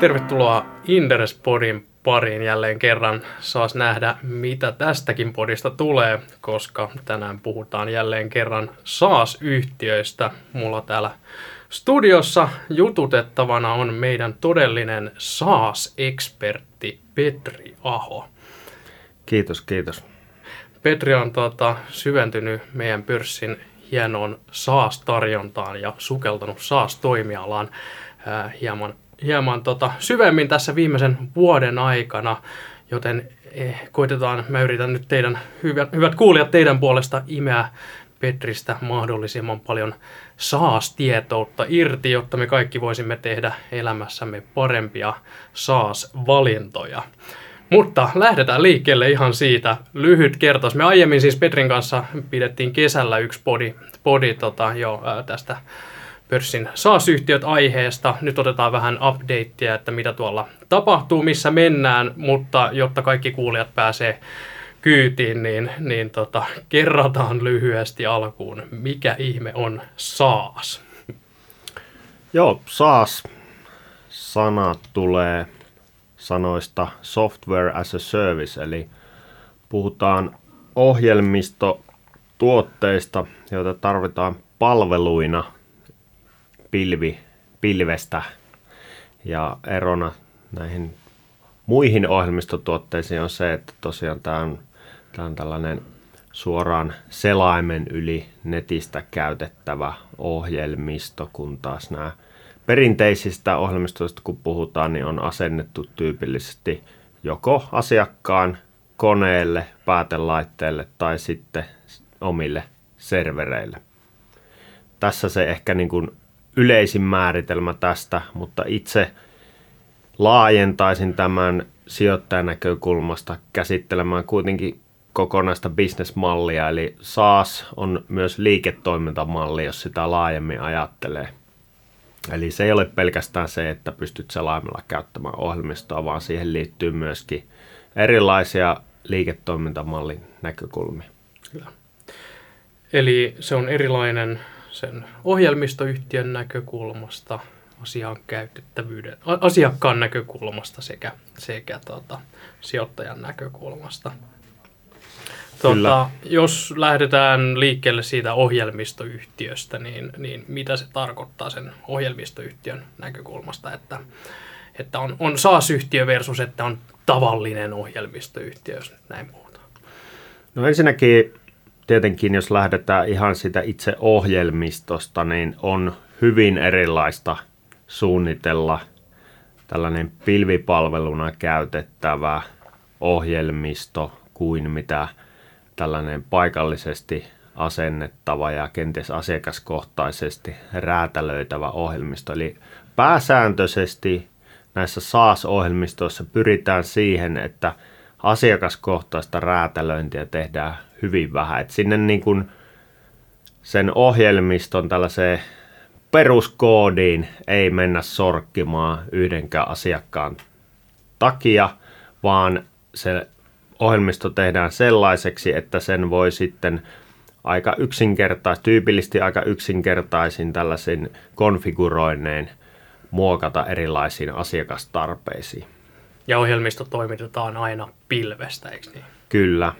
Tervetuloa Inderespodin pariin jälleen kerran. Saas nähdä, mitä tästäkin podista tulee, koska tänään puhutaan jälleen kerran SaaS-yhtiöistä. Mulla täällä studiossa jututettavana on meidän todellinen SaaS-ekspertti Petri Aho. Kiitos, kiitos. Petri on tuota, syventynyt meidän pörssin hienoon SaaS-tarjontaan ja sukeltanut SaaS-toimialaan hieman, hieman tota, syvemmin tässä viimeisen vuoden aikana, joten eh, koitetaan, mä yritän nyt teidän, hyvät, hyvät kuulijat, teidän puolesta imeä Petristä mahdollisimman paljon SaaS-tietoutta irti, jotta me kaikki voisimme tehdä elämässämme parempia SaaS-valintoja. Mutta lähdetään liikkeelle ihan siitä. Lyhyt kertaus. Me aiemmin siis Petrin kanssa pidettiin kesällä yksi podi, podi tota, jo ää, tästä pörssin SaaS-yhtiöt aiheesta. Nyt otetaan vähän updatea, että mitä tuolla tapahtuu, missä mennään, mutta jotta kaikki kuulijat pääsee kyytiin, niin, niin tota, kerrataan lyhyesti alkuun, mikä ihme on SaaS. Joo, SaaS-sana tulee sanoista software as a service, eli puhutaan ohjelmistotuotteista, joita tarvitaan palveluina pilvi, pilvestä ja erona näihin muihin ohjelmistotuotteisiin on se, että tosiaan tämä on, tämä on tällainen suoraan selaimen yli netistä käytettävä ohjelmisto, kun taas nämä perinteisistä ohjelmistoista kun puhutaan, niin on asennettu tyypillisesti joko asiakkaan koneelle, päätelaitteelle tai sitten omille servereille. Tässä se ehkä niin kuin yleisin määritelmä tästä, mutta itse laajentaisin tämän sijoittajan näkökulmasta käsittelemään kuitenkin kokonaista bisnesmallia, eli SaaS on myös liiketoimintamalli, jos sitä laajemmin ajattelee – Eli se ei ole pelkästään se, että pystyt selaimella käyttämään ohjelmistoa, vaan siihen liittyy myöskin erilaisia liiketoimintamallin näkökulmia. Kyllä. Eli se on erilainen sen ohjelmistoyhtiön näkökulmasta, asian käytettävyyden, asiakkaan näkökulmasta sekä, sekä tuota, sijoittajan näkökulmasta. Tuota, jos lähdetään liikkeelle siitä ohjelmistoyhtiöstä, niin, niin mitä se tarkoittaa sen ohjelmistoyhtiön näkökulmasta, että, että on, on SaaS-yhtiö versus että on tavallinen ohjelmistoyhtiö, jos näin puhutaan? No ensinnäkin tietenkin, jos lähdetään ihan sitä itse ohjelmistosta, niin on hyvin erilaista suunnitella tällainen pilvipalveluna käytettävä ohjelmisto kuin mitä – tällainen paikallisesti asennettava ja kenties asiakaskohtaisesti räätälöitävä ohjelmisto. Eli pääsääntöisesti näissä SaaS-ohjelmistoissa pyritään siihen, että asiakaskohtaista räätälöintiä tehdään hyvin vähän. Et sinne niin kuin sen ohjelmiston tällaiseen peruskoodiin ei mennä sorkkimaan yhdenkään asiakkaan takia, vaan se ohjelmisto tehdään sellaiseksi, että sen voi sitten aika yksinkertais, tyypillisesti aika yksinkertaisin tällaisin konfiguroinnein muokata erilaisiin asiakastarpeisiin. Ja ohjelmisto toimitetaan aina pilvestä, eikö niin? Kyllä,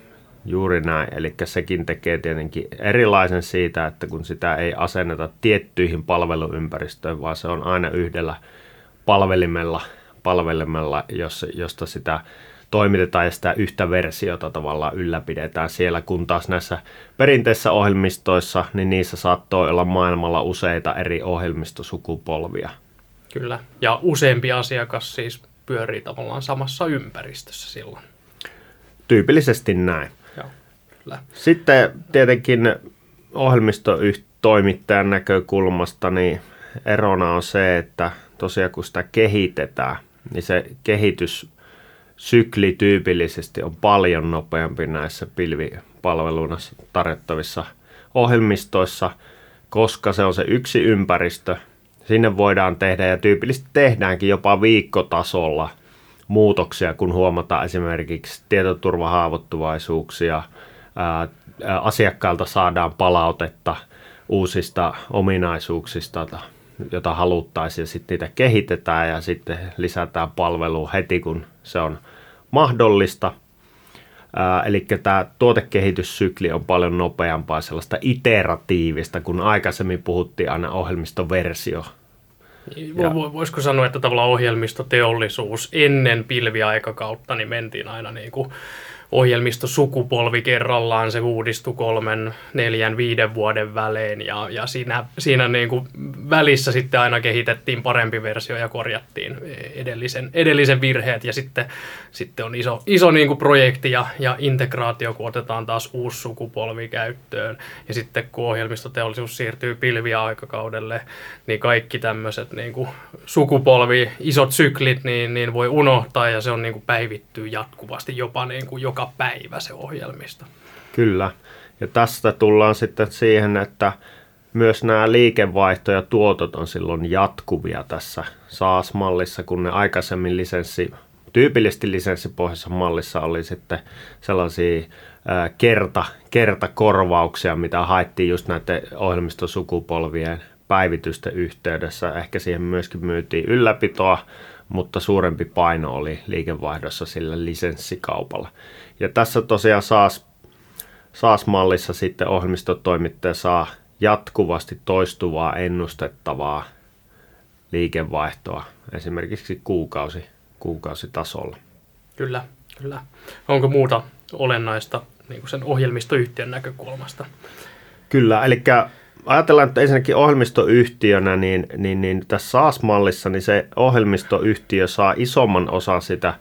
juuri näin. Eli sekin tekee tietenkin erilaisen siitä, että kun sitä ei asenneta tiettyihin palveluympäristöihin, vaan se on aina yhdellä palvelimella, palvelimella josta sitä toimitetaan ja sitä yhtä versiota tavallaan ylläpidetään siellä, kun taas näissä perinteisissä ohjelmistoissa, niin niissä saattoi olla maailmalla useita eri ohjelmistosukupolvia. Kyllä, ja useampi asiakas siis pyörii tavallaan samassa ympäristössä silloin. Tyypillisesti näin. Joo, kyllä. Sitten tietenkin ohjelmistotoimittajan näkökulmasta niin erona on se, että tosiaan kun sitä kehitetään, niin se kehitys sykli tyypillisesti on paljon nopeampi näissä pilvipalveluna tarjottavissa ohjelmistoissa, koska se on se yksi ympäristö. Sinne voidaan tehdä ja tyypillisesti tehdäänkin jopa viikkotasolla muutoksia, kun huomataan esimerkiksi tietoturvahaavoittuvaisuuksia, asiakkailta saadaan palautetta uusista ominaisuuksista jota haluttaisiin ja sitten niitä kehitetään ja sitten lisätään palvelua heti, kun se on mahdollista. Eli tämä tuotekehityssykli on paljon nopeampaa, sellaista iteratiivista, kun aikaisemmin puhuttiin aina ohjelmistoversio. Ja. Voisiko sanoa, että tavallaan ohjelmistoteollisuus ennen pilviaikakautta niin mentiin aina niin kuin ohjelmistosukupolvi kerrallaan, se uudistui kolmen, neljän, viiden vuoden välein ja, ja siinä, siinä niin kuin välissä sitten aina kehitettiin parempi versio ja korjattiin edellisen, edellisen virheet ja sitten, sitten on iso, iso niin kuin projekti ja, ja integraatio, kun otetaan taas uusi sukupolvi käyttöön. Ja sitten kun ohjelmistoteollisuus siirtyy pilviaikakaudelle, niin kaikki tämmöiset niin kuin sukupolvi, isot syklit, niin, niin voi unohtaa ja se on niin kuin päivittyy jatkuvasti jopa niin kuin joka päivä se ohjelmisto. Kyllä. Ja tästä tullaan sitten siihen, että myös nämä liikevaihto ja tuotot on silloin jatkuvia tässä SaaS-mallissa, kun ne aikaisemmin lisenssi, tyypillisesti lisenssipohjaisessa mallissa oli sitten sellaisia ää, kerta, kertakorvauksia, mitä haettiin just näiden ohjelmistosukupolvien päivitysten yhteydessä. Ehkä siihen myöskin myytiin ylläpitoa, mutta suurempi paino oli liikevaihdossa sillä lisenssikaupalla. Ja tässä tosiaan SaaS, SaaS-mallissa sitten ohjelmistotoimittaja saa jatkuvasti toistuvaa ennustettavaa liikevaihtoa esimerkiksi kuukausi, kuukausitasolla. Kyllä, kyllä. Onko muuta olennaista niin kuin sen ohjelmistoyhtiön näkökulmasta? Kyllä, eli ajatellaan, että ensinnäkin ohjelmistoyhtiönä, niin, niin, niin tässä SaaS-mallissa niin se ohjelmistoyhtiö saa isomman osan sitä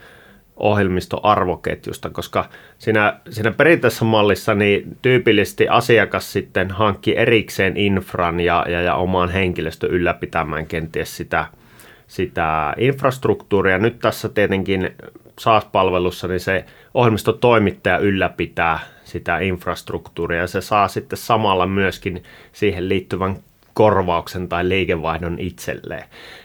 ohjelmistoarvoketjusta, koska siinä, siinä perinteisessä mallissa niin tyypillisesti asiakas sitten hankki erikseen infran ja, ja, ja oman henkilöstön ylläpitämään kenties sitä, sitä infrastruktuuria. Nyt tässä tietenkin SaaS-palvelussa niin se ohjelmistotoimittaja ylläpitää sitä infrastruktuuria ja se saa sitten samalla myöskin siihen liittyvän korvauksen tai liikevaihdon itselleen.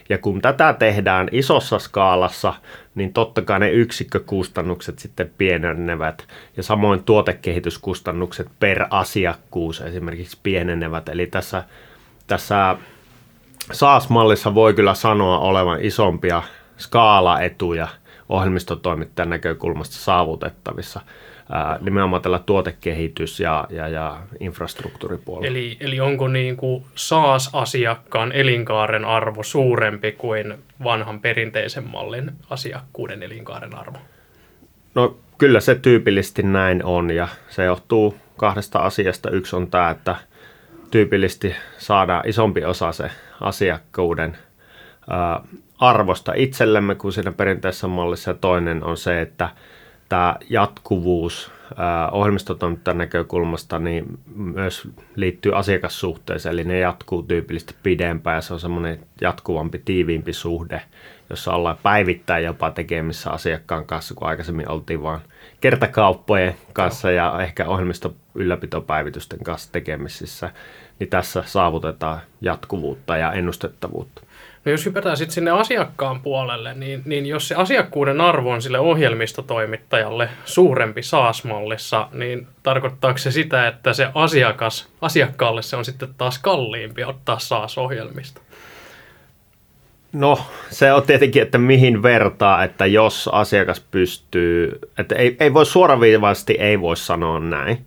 Ja kun tätä tehdään isossa skaalassa, niin totta kai ne yksikkökustannukset sitten pienenevät ja samoin tuotekehityskustannukset per asiakkuus esimerkiksi pienenevät. Eli tässä, tässä SaaS-mallissa voi kyllä sanoa olevan isompia skaalaetuja ohjelmistotoimittajan näkökulmasta saavutettavissa – ää, nimenomaan tällä tuotekehitys- ja, ja, ja infrastruktuuripuolella. Eli, eli onko niin kuin SaaS-asiakkaan elinkaaren arvo suurempi kuin vanhan perinteisen mallin asiakkuuden elinkaaren arvo? No kyllä se tyypillisesti näin on ja se johtuu kahdesta asiasta. Yksi on tämä, että tyypillisesti saadaan isompi osa se asiakkuuden ää, arvosta itsellemme kuin siinä perinteisessä mallissa. Ja toinen on se, että tämä jatkuvuus ohjelmistotoimittajan näkökulmasta niin myös liittyy asiakassuhteeseen, eli ne jatkuu tyypillisesti pidempään ja se on semmoinen jatkuvampi, tiiviimpi suhde, jossa ollaan päivittäin jopa tekemissä asiakkaan kanssa, kun aikaisemmin oltiin vain kertakauppojen kanssa ja ehkä ohjelmisto ylläpitopäivitysten kanssa tekemisissä, niin tässä saavutetaan jatkuvuutta ja ennustettavuutta. No jos hypätään sitten sinne asiakkaan puolelle, niin, niin jos se asiakkuuden arvo on sille ohjelmistotoimittajalle suurempi SaaS-mallissa, niin tarkoittaako se sitä, että se asiakas, asiakkaalle se on sitten taas kalliimpi ottaa SaaS-ohjelmista? No, se on tietenkin, että mihin vertaa, että jos asiakas pystyy, että ei, ei voi suoraviivaisesti ei voi sanoa näin,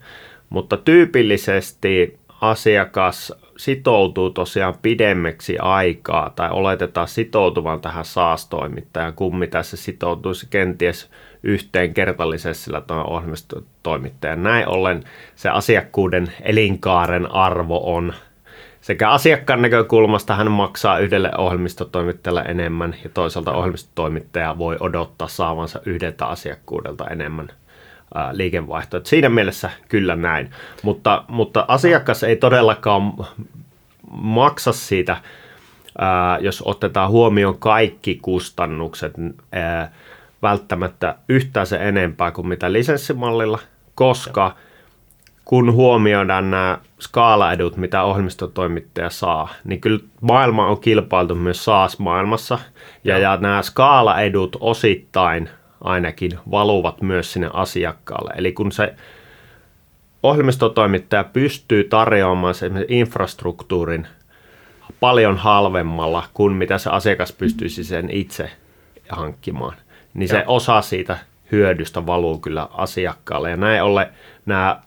mutta tyypillisesti asiakas sitoutuu tosiaan pidemmäksi aikaa tai oletetaan sitoutuvan tähän SaaS-toimittajaan, kuin mitä se sitoutuisi kenties yhteen kertallisella tuon ohjelmistotoimittajan. Näin ollen se asiakkuuden elinkaaren arvo on sekä asiakkaan näkökulmasta hän maksaa yhdelle ohjelmistotoimittajalle enemmän ja toisaalta ohjelmistotoimittaja voi odottaa saavansa yhdeltä asiakkuudelta enemmän liikevaihtoa. Et siinä mielessä kyllä näin, mutta, mutta asiakas ei todellakaan maksa siitä, ää, jos otetaan huomioon kaikki kustannukset, ää, välttämättä yhtään se enempää kuin mitä lisenssimallilla, koska kun huomioidaan nämä skaalaedut, mitä ohjelmistotoimittaja saa, niin kyllä maailma on kilpailtu myös SaaS-maailmassa, ja, ja nämä skaalaedut osittain – ainakin valuvat myös sinne asiakkaalle. Eli kun se ohjelmistotoimittaja pystyy tarjoamaan sen infrastruktuurin paljon halvemmalla kuin mitä se asiakas pystyisi sen itse hankkimaan. Niin se osa siitä hyödystä valuu kyllä asiakkaalle. Ja näin ollen nämä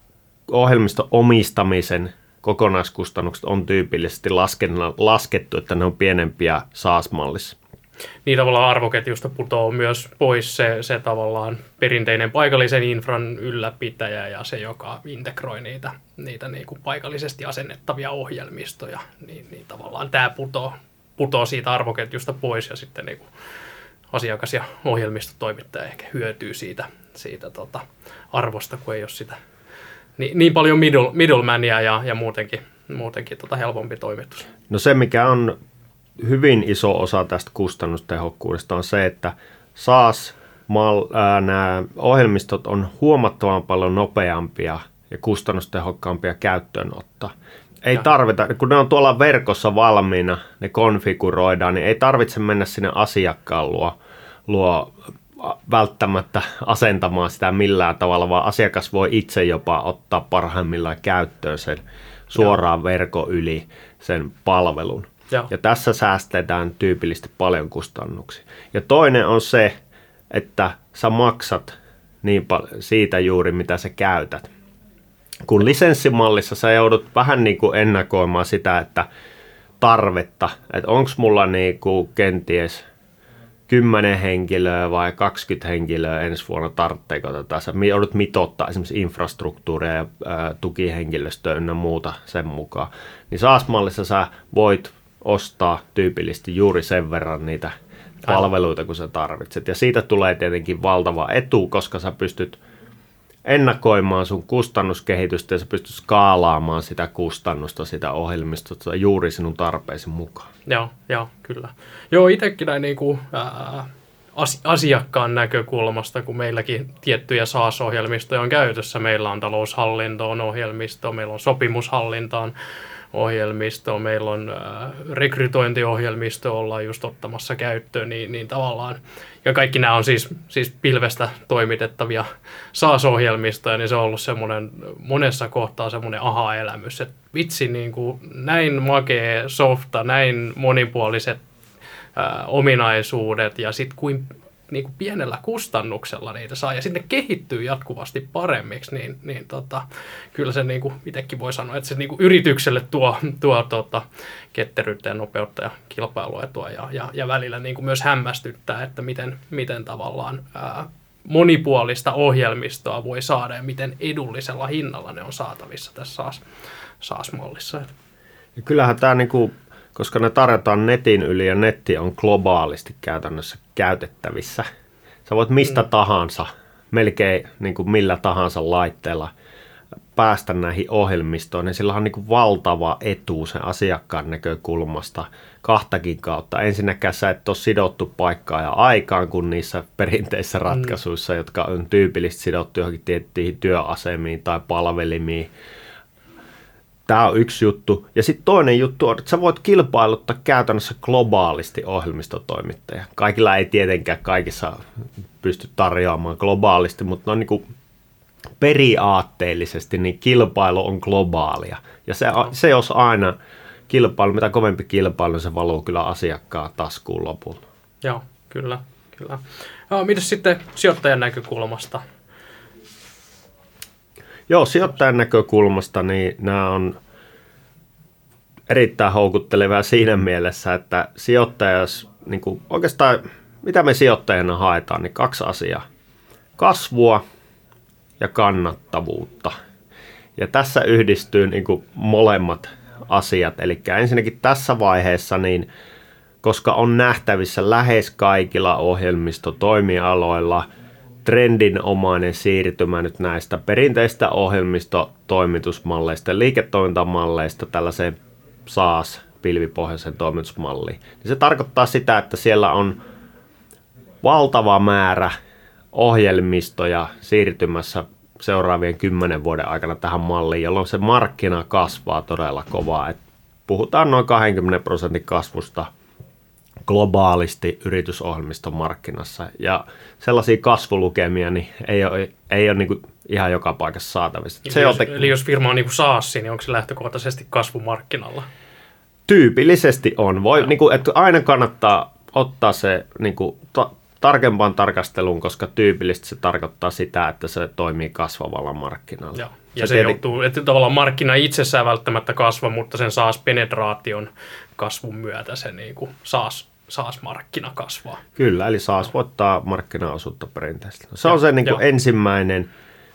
ohjelmiston omistamisen kokonaiskustannukset on tyypillisesti laskettu, että ne on pienempiä SaaS-mallissa niin tavallaan arvoketjusta putoaa myös pois se, se tavallaan perinteinen paikallisen infran ylläpitäjä ja se, joka integroi niitä, niitä niin kuin paikallisesti asennettavia ohjelmistoja, niin, niin tavallaan tämä putoo, putoo siitä arvoketjusta pois ja sitten niin kuin asiakas ja ohjelmistotoimittaja ehkä hyötyy siitä, siitä tota arvosta, kun ei ole sitä niin, niin paljon middle, middlemania ja, ja muutenkin, muutenkin tota helpompi toimitus. No se, mikä on hyvin iso osa tästä kustannustehokkuudesta on se, että SaaS mal, ää, nämä ohjelmistot on huomattavan paljon nopeampia ja kustannustehokkaampia käyttöönottaa. Ei tarvita, kun ne on tuolla verkossa valmiina, ne konfiguroidaan, niin ei tarvitse mennä sinne asiakkaan luo, luo välttämättä asentamaan sitä millään tavalla, vaan asiakas voi itse jopa ottaa parhaimmillaan käyttöön sen suoraan verkon yli sen palvelun. Ja. ja tässä säästetään tyypillisesti paljon kustannuksia. Ja toinen on se, että sä maksat niin paljon siitä juuri, mitä sä käytät. Kun lisenssimallissa sä joudut vähän niin kuin ennakoimaan sitä, että tarvetta, että onko mulla niin kuin kenties 10 henkilöä vai 20 henkilöä ensi vuonna tarvitseeko tätä. Sä joudut mitottaa esimerkiksi infrastruktuuria ja tukihenkilöstöä ynnä muuta sen mukaan. Niin SaaS-mallissa sä voit ostaa tyypillisesti juuri sen verran niitä palveluita, kun sä tarvitset. Ja siitä tulee tietenkin valtava etu, koska sä pystyt ennakoimaan sun kustannuskehitystä ja sä pystyt skaalaamaan sitä kustannusta, sitä ohjelmistosta juuri sinun tarpeesi mukaan. Joo, joo, kyllä. Joo, itsekin näin niin kuin, ää, asiakkaan näkökulmasta, kun meilläkin tiettyjä SaaS-ohjelmistoja on käytössä. Meillä on taloushallintoon ohjelmisto, meillä on sopimushallintaan ohjelmisto, meillä on äh, rekrytointiohjelmisto, ollaan just ottamassa käyttöön, niin, niin tavallaan, ja kaikki nämä on siis, siis pilvestä toimitettavia SaaS-ohjelmistoja, niin se on ollut semmoinen monessa kohtaa semmoinen aha-elämys, että vitsi, niin kuin, näin makee softa, näin monipuoliset äh, ominaisuudet ja sitten kuin niin kuin pienellä kustannuksella niitä saa ja sitten kehittyy jatkuvasti paremmiksi, niin, niin tota, kyllä se niin kuin itsekin voi sanoa, että se niin kuin yritykselle tuo, tuo tota, ketteryyttä ja nopeutta ja kilpailuetua ja, ja, ja välillä niin kuin myös hämmästyttää, että miten, miten tavallaan ää, monipuolista ohjelmistoa voi saada ja miten edullisella hinnalla ne on saatavissa tässä SaaS, SaaS-mallissa. Kyllähän tämä niin kuin koska ne tarjotaan netin yli ja netti on globaalisti käytännössä käytettävissä. Sä voit mistä mm. tahansa, melkein niin kuin millä tahansa laitteella päästä näihin ohjelmistoon, niin sillä on niin kuin valtava etu sen asiakkaan näkökulmasta kahtakin kautta. Ensinnäkään sä et ole sidottu paikkaa ja aikaan kuin niissä perinteisissä mm. ratkaisuissa, mm. jotka on tyypillisesti sidottu johonkin tiettyihin työasemiin tai palvelimiin Tämä on yksi juttu. Ja sitten toinen juttu on, että sä voit kilpailuttaa käytännössä globaalisti ohjelmistotoimittaja. Kaikilla ei tietenkään kaikissa pysty tarjoamaan globaalisti, mutta on niin kuin periaatteellisesti niin kilpailu on globaalia. Ja se, se jos aina kilpailu, mitä kovempi kilpailu, se valuu kyllä asiakkaan taskuun lopulta. Joo, kyllä. kyllä. No, mitäs sitten sijoittajan näkökulmasta? Joo, sijoittajan näkökulmasta niin nämä on erittäin houkuttelevaa siinä mielessä, että sijoittajas, niin kuin oikeastaan mitä me sijoittajana haetaan, niin kaksi asiaa. Kasvua ja kannattavuutta. Ja tässä yhdistyy niin kuin molemmat asiat. Eli ensinnäkin tässä vaiheessa, niin koska on nähtävissä lähes kaikilla ohjelmistotoimialoilla – trendinomainen siirtymä nyt näistä perinteistä ohjelmistotoimitusmalleista liiketoimintamalleista tällaiseen SaaS pilvipohjaisen toimitusmalliin. Niin se tarkoittaa sitä, että siellä on valtava määrä ohjelmistoja siirtymässä seuraavien kymmenen vuoden aikana tähän malliin, jolloin se markkina kasvaa todella kovaa. Et puhutaan noin 20 prosentin kasvusta globaalisti yritysohjelmiston markkinassa. Ja sellaisia kasvulukemia niin ei ole, ei ole niin kuin ihan joka paikassa saatavissa. Eli, se jos, te... eli jos firma on niin kuin SaaS, niin onko se lähtökohtaisesti kasvumarkkinalla? Tyypillisesti on. Voi, niin kuin, että aina kannattaa ottaa se niin kuin, ta- tarkempaan tarkasteluun, koska tyypillisesti se tarkoittaa sitä, että se toimii kasvavalla markkinalla. Joo. Ja se, se joutuu, että tavallaan markkina itsessään välttämättä kasva, mutta sen saas penetraation kasvun myötä se niin kuin saas, saas markkina kasvaa. Kyllä, eli saas voittaa markkinaosuutta perinteisesti. Se on se niin kuin ensimmäinen,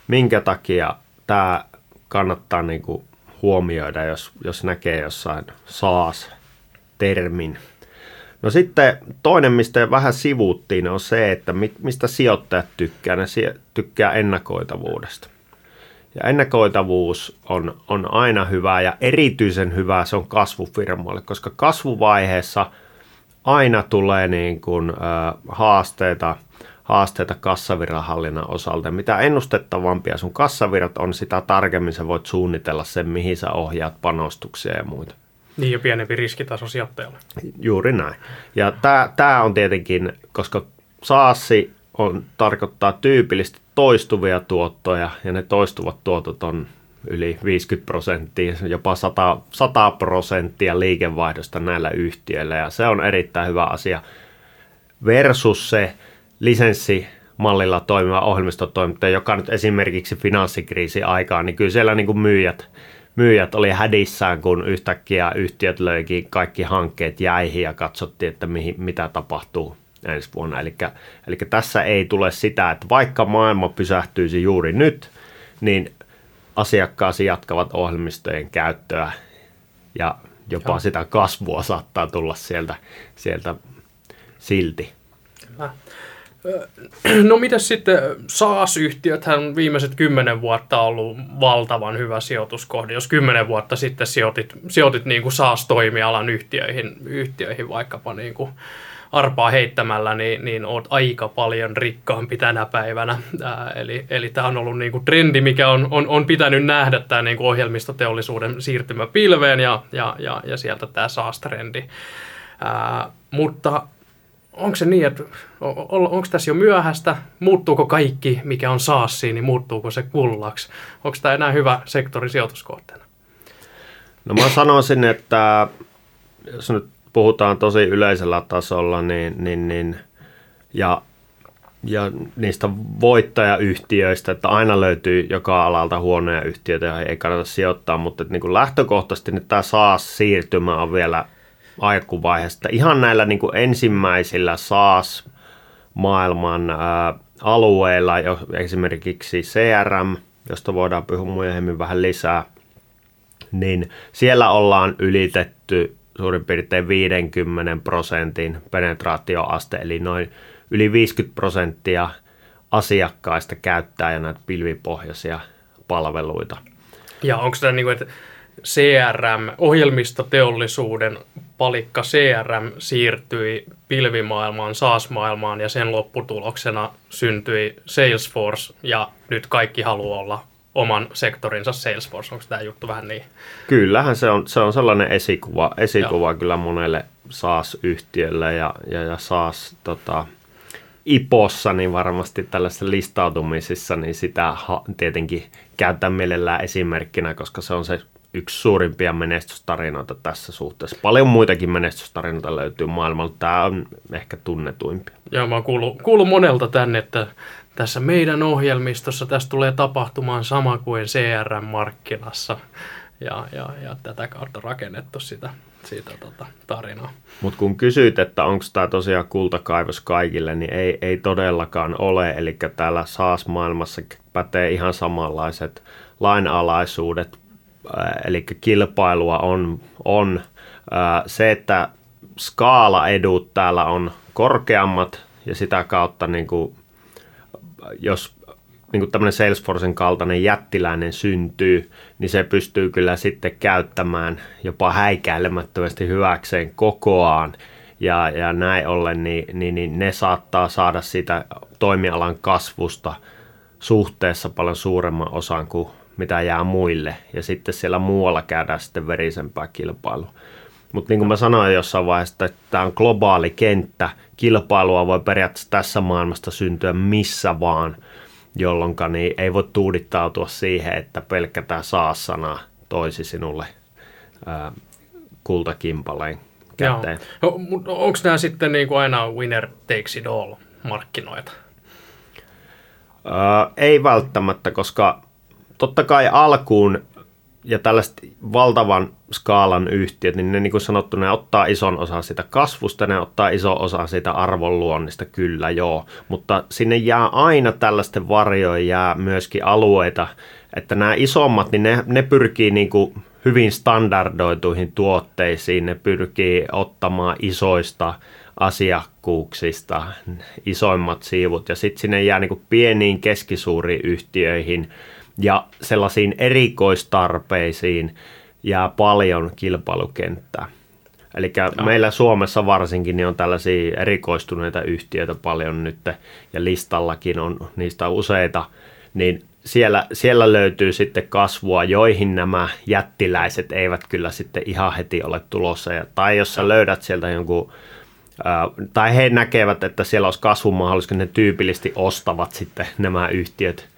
minkä takia tämä kannattaa niin kuin huomioida, jos, jos näkee jossain SaaS-termin. No sitten toinen, mistä vähän sivuuttiin, on se, että mistä sijoittajat tykkää. Ne tykkää ennakoitavuudesta. Ja ennakoitavuus on, on aina hyvä ja erityisen hyvä se on kasvufirmoille, koska kasvuvaiheessa aina tulee niin kuin, äh, haasteita, haasteita kassavirrahallinnan osalta. Mitä ennustettavampia sun kassavirrat on, sitä tarkemmin sä voit suunnitella sen, mihin sä ohjaat panostuksia ja muita. Niin, ja pienempi riskitaso sijoittajalle. Juuri näin. Ja tämä on tietenkin, koska saassi on, tarkoittaa tyypillisesti toistuvia tuottoja, ja ne toistuvat tuotot on yli 50 prosenttia, jopa 100, 100 prosenttia liikevaihdosta näillä yhtiöillä, ja se on erittäin hyvä asia versus se lisenssi mallilla toimiva ohjelmistotoimittaja, joka nyt esimerkiksi finanssikriisi aikaan, niin kyllä siellä niin kuin myyjät, myyjät oli hädissään, kun yhtäkkiä yhtiöt löikin kaikki hankkeet jäihin ja katsottiin, että mihin, mitä tapahtuu ensi vuonna. Eli, eli tässä ei tule sitä, että vaikka maailma pysähtyisi juuri nyt, niin asiakkaasi jatkavat ohjelmistojen käyttöä ja jopa Joo. sitä kasvua saattaa tulla sieltä, sieltä silti. Kyllä. No mitäs sitten SaaS-yhtiöthän viimeiset kymmenen vuotta on ollut valtavan hyvä sijoituskohde. Jos kymmenen vuotta sitten sijoitit, sijoitit niin kuin SaaS-toimialan yhtiöihin, yhtiöihin vaikkapa niin kuin arpaa heittämällä, niin, niin oot aika paljon rikkaampi tänä päivänä. Ää, eli, eli tämä on ollut niin kuin trendi, mikä on, on, on pitänyt nähdä tämä niin kuin ohjelmistoteollisuuden siirtymä pilveen ja, ja, ja, ja sieltä tämä SaaS-trendi. Ää, mutta onko se niin, että onko tässä jo myöhäistä, muuttuuko kaikki, mikä on saassi, niin muuttuuko se kullaksi? Onko tämä enää hyvä sektori sijoituskohteena? No mä sanoisin, että jos nyt puhutaan tosi yleisellä tasolla, niin, niin, niin ja, ja niistä voittajayhtiöistä, että aina löytyy joka alalta huonoja yhtiöitä, joihin ei kannata sijoittaa, mutta että niin kuin lähtökohtaisesti niin tämä SaaS-siirtymä on vielä aikuvaiheesta. Ihan näillä niin kuin ensimmäisillä SaaS-maailman ää, alueilla, jo, esimerkiksi CRM, josta voidaan puhua myöhemmin vähän lisää, niin siellä ollaan ylitetty suurin piirtein 50 prosentin penetraatioaste, eli noin yli 50 prosenttia asiakkaista käyttää näitä pilvipohjaisia palveluita. Ja onko tämä niin kuin, että CRM, ohjelmistoteollisuuden palikka CRM siirtyi pilvimaailmaan, SaaS-maailmaan ja sen lopputuloksena syntyi Salesforce ja nyt kaikki haluaa olla oman sektorinsa Salesforce. Onko tämä juttu vähän niin? Kyllähän se on, se on sellainen esikuva, esikuva kyllä monelle SaaS-yhtiölle ja, ja, ja SaaS tota, IPOssa, niin varmasti tällaisessa listautumisissa, niin sitä ha, tietenkin käytän mielellään esimerkkinä, koska se on se yksi suurimpia menestystarinoita tässä suhteessa. Paljon muitakin menestystarinoita löytyy maailmalta. Tämä on ehkä tunnetuimpia. Joo, mä oon kuullut, kuullut monelta tänne, että tässä meidän ohjelmistossa tässä tulee tapahtumaan sama kuin CRM-markkinassa. Ja, ja, ja tätä kautta rakennettu sitä, siitä tota, tarinaa. Mutta kun kysyit, että onko tämä tosiaan kultakaivos kaikille, niin ei, ei todellakaan ole. Eli täällä SaaS-maailmassa pätee ihan samanlaiset lainalaisuudet, eli kilpailua on, on se, että skaalaedut täällä on korkeammat ja sitä kautta niin kuin jos niin tämmöinen Salesforcen kaltainen jättiläinen syntyy, niin se pystyy kyllä sitten käyttämään jopa häikäilemättömästi hyväkseen kokoaan. Ja, ja näin ollen, niin, niin, niin ne saattaa saada sitä toimialan kasvusta suhteessa paljon suuremman osan kuin mitä jää muille. Ja sitten siellä muualla käydään sitten verisempää kilpailua. Mutta niin kuin mä sanoin jossain vaiheessa, että tämä on globaali kenttä. Kilpailua voi periaatteessa tässä maailmasta syntyä missä vaan, jolloin niin ei voi tuudittautua siihen, että pelkkä tämä saa-sana toisi sinulle ää, kultakimpaleen käteen. No, Onko nämä sitten niin kuin aina winner takes it all markkinoita? Öö, ei välttämättä, koska totta kai alkuun ja tällaiset valtavan skaalan yhtiöt, niin ne niin kuin sanottu, ne ottaa ison osan sitä kasvusta, ne ottaa iso osa siitä arvonluonnista, kyllä joo, mutta sinne jää aina tällaisten varjoja, jää myöskin alueita, että nämä isommat, niin ne, ne pyrkii niin kuin hyvin standardoituihin tuotteisiin, ne pyrkii ottamaan isoista asiakkuuksista isoimmat siivut. Ja sitten sinne jää niin kuin pieniin keskisuuriin yhtiöihin ja sellaisiin erikoistarpeisiin jää paljon kilpailukenttää. Eli no. meillä Suomessa varsinkin niin on tällaisia erikoistuneita yhtiöitä paljon nyt ja listallakin on niistä useita, niin siellä, siellä löytyy sitten kasvua, joihin nämä jättiläiset eivät kyllä sitten ihan heti ole tulossa. Ja, tai jos sä löydät sieltä jonkun, ää, tai he näkevät, että siellä olisi kasvumahdollisuus, ne tyypillisesti ostavat sitten nämä yhtiöt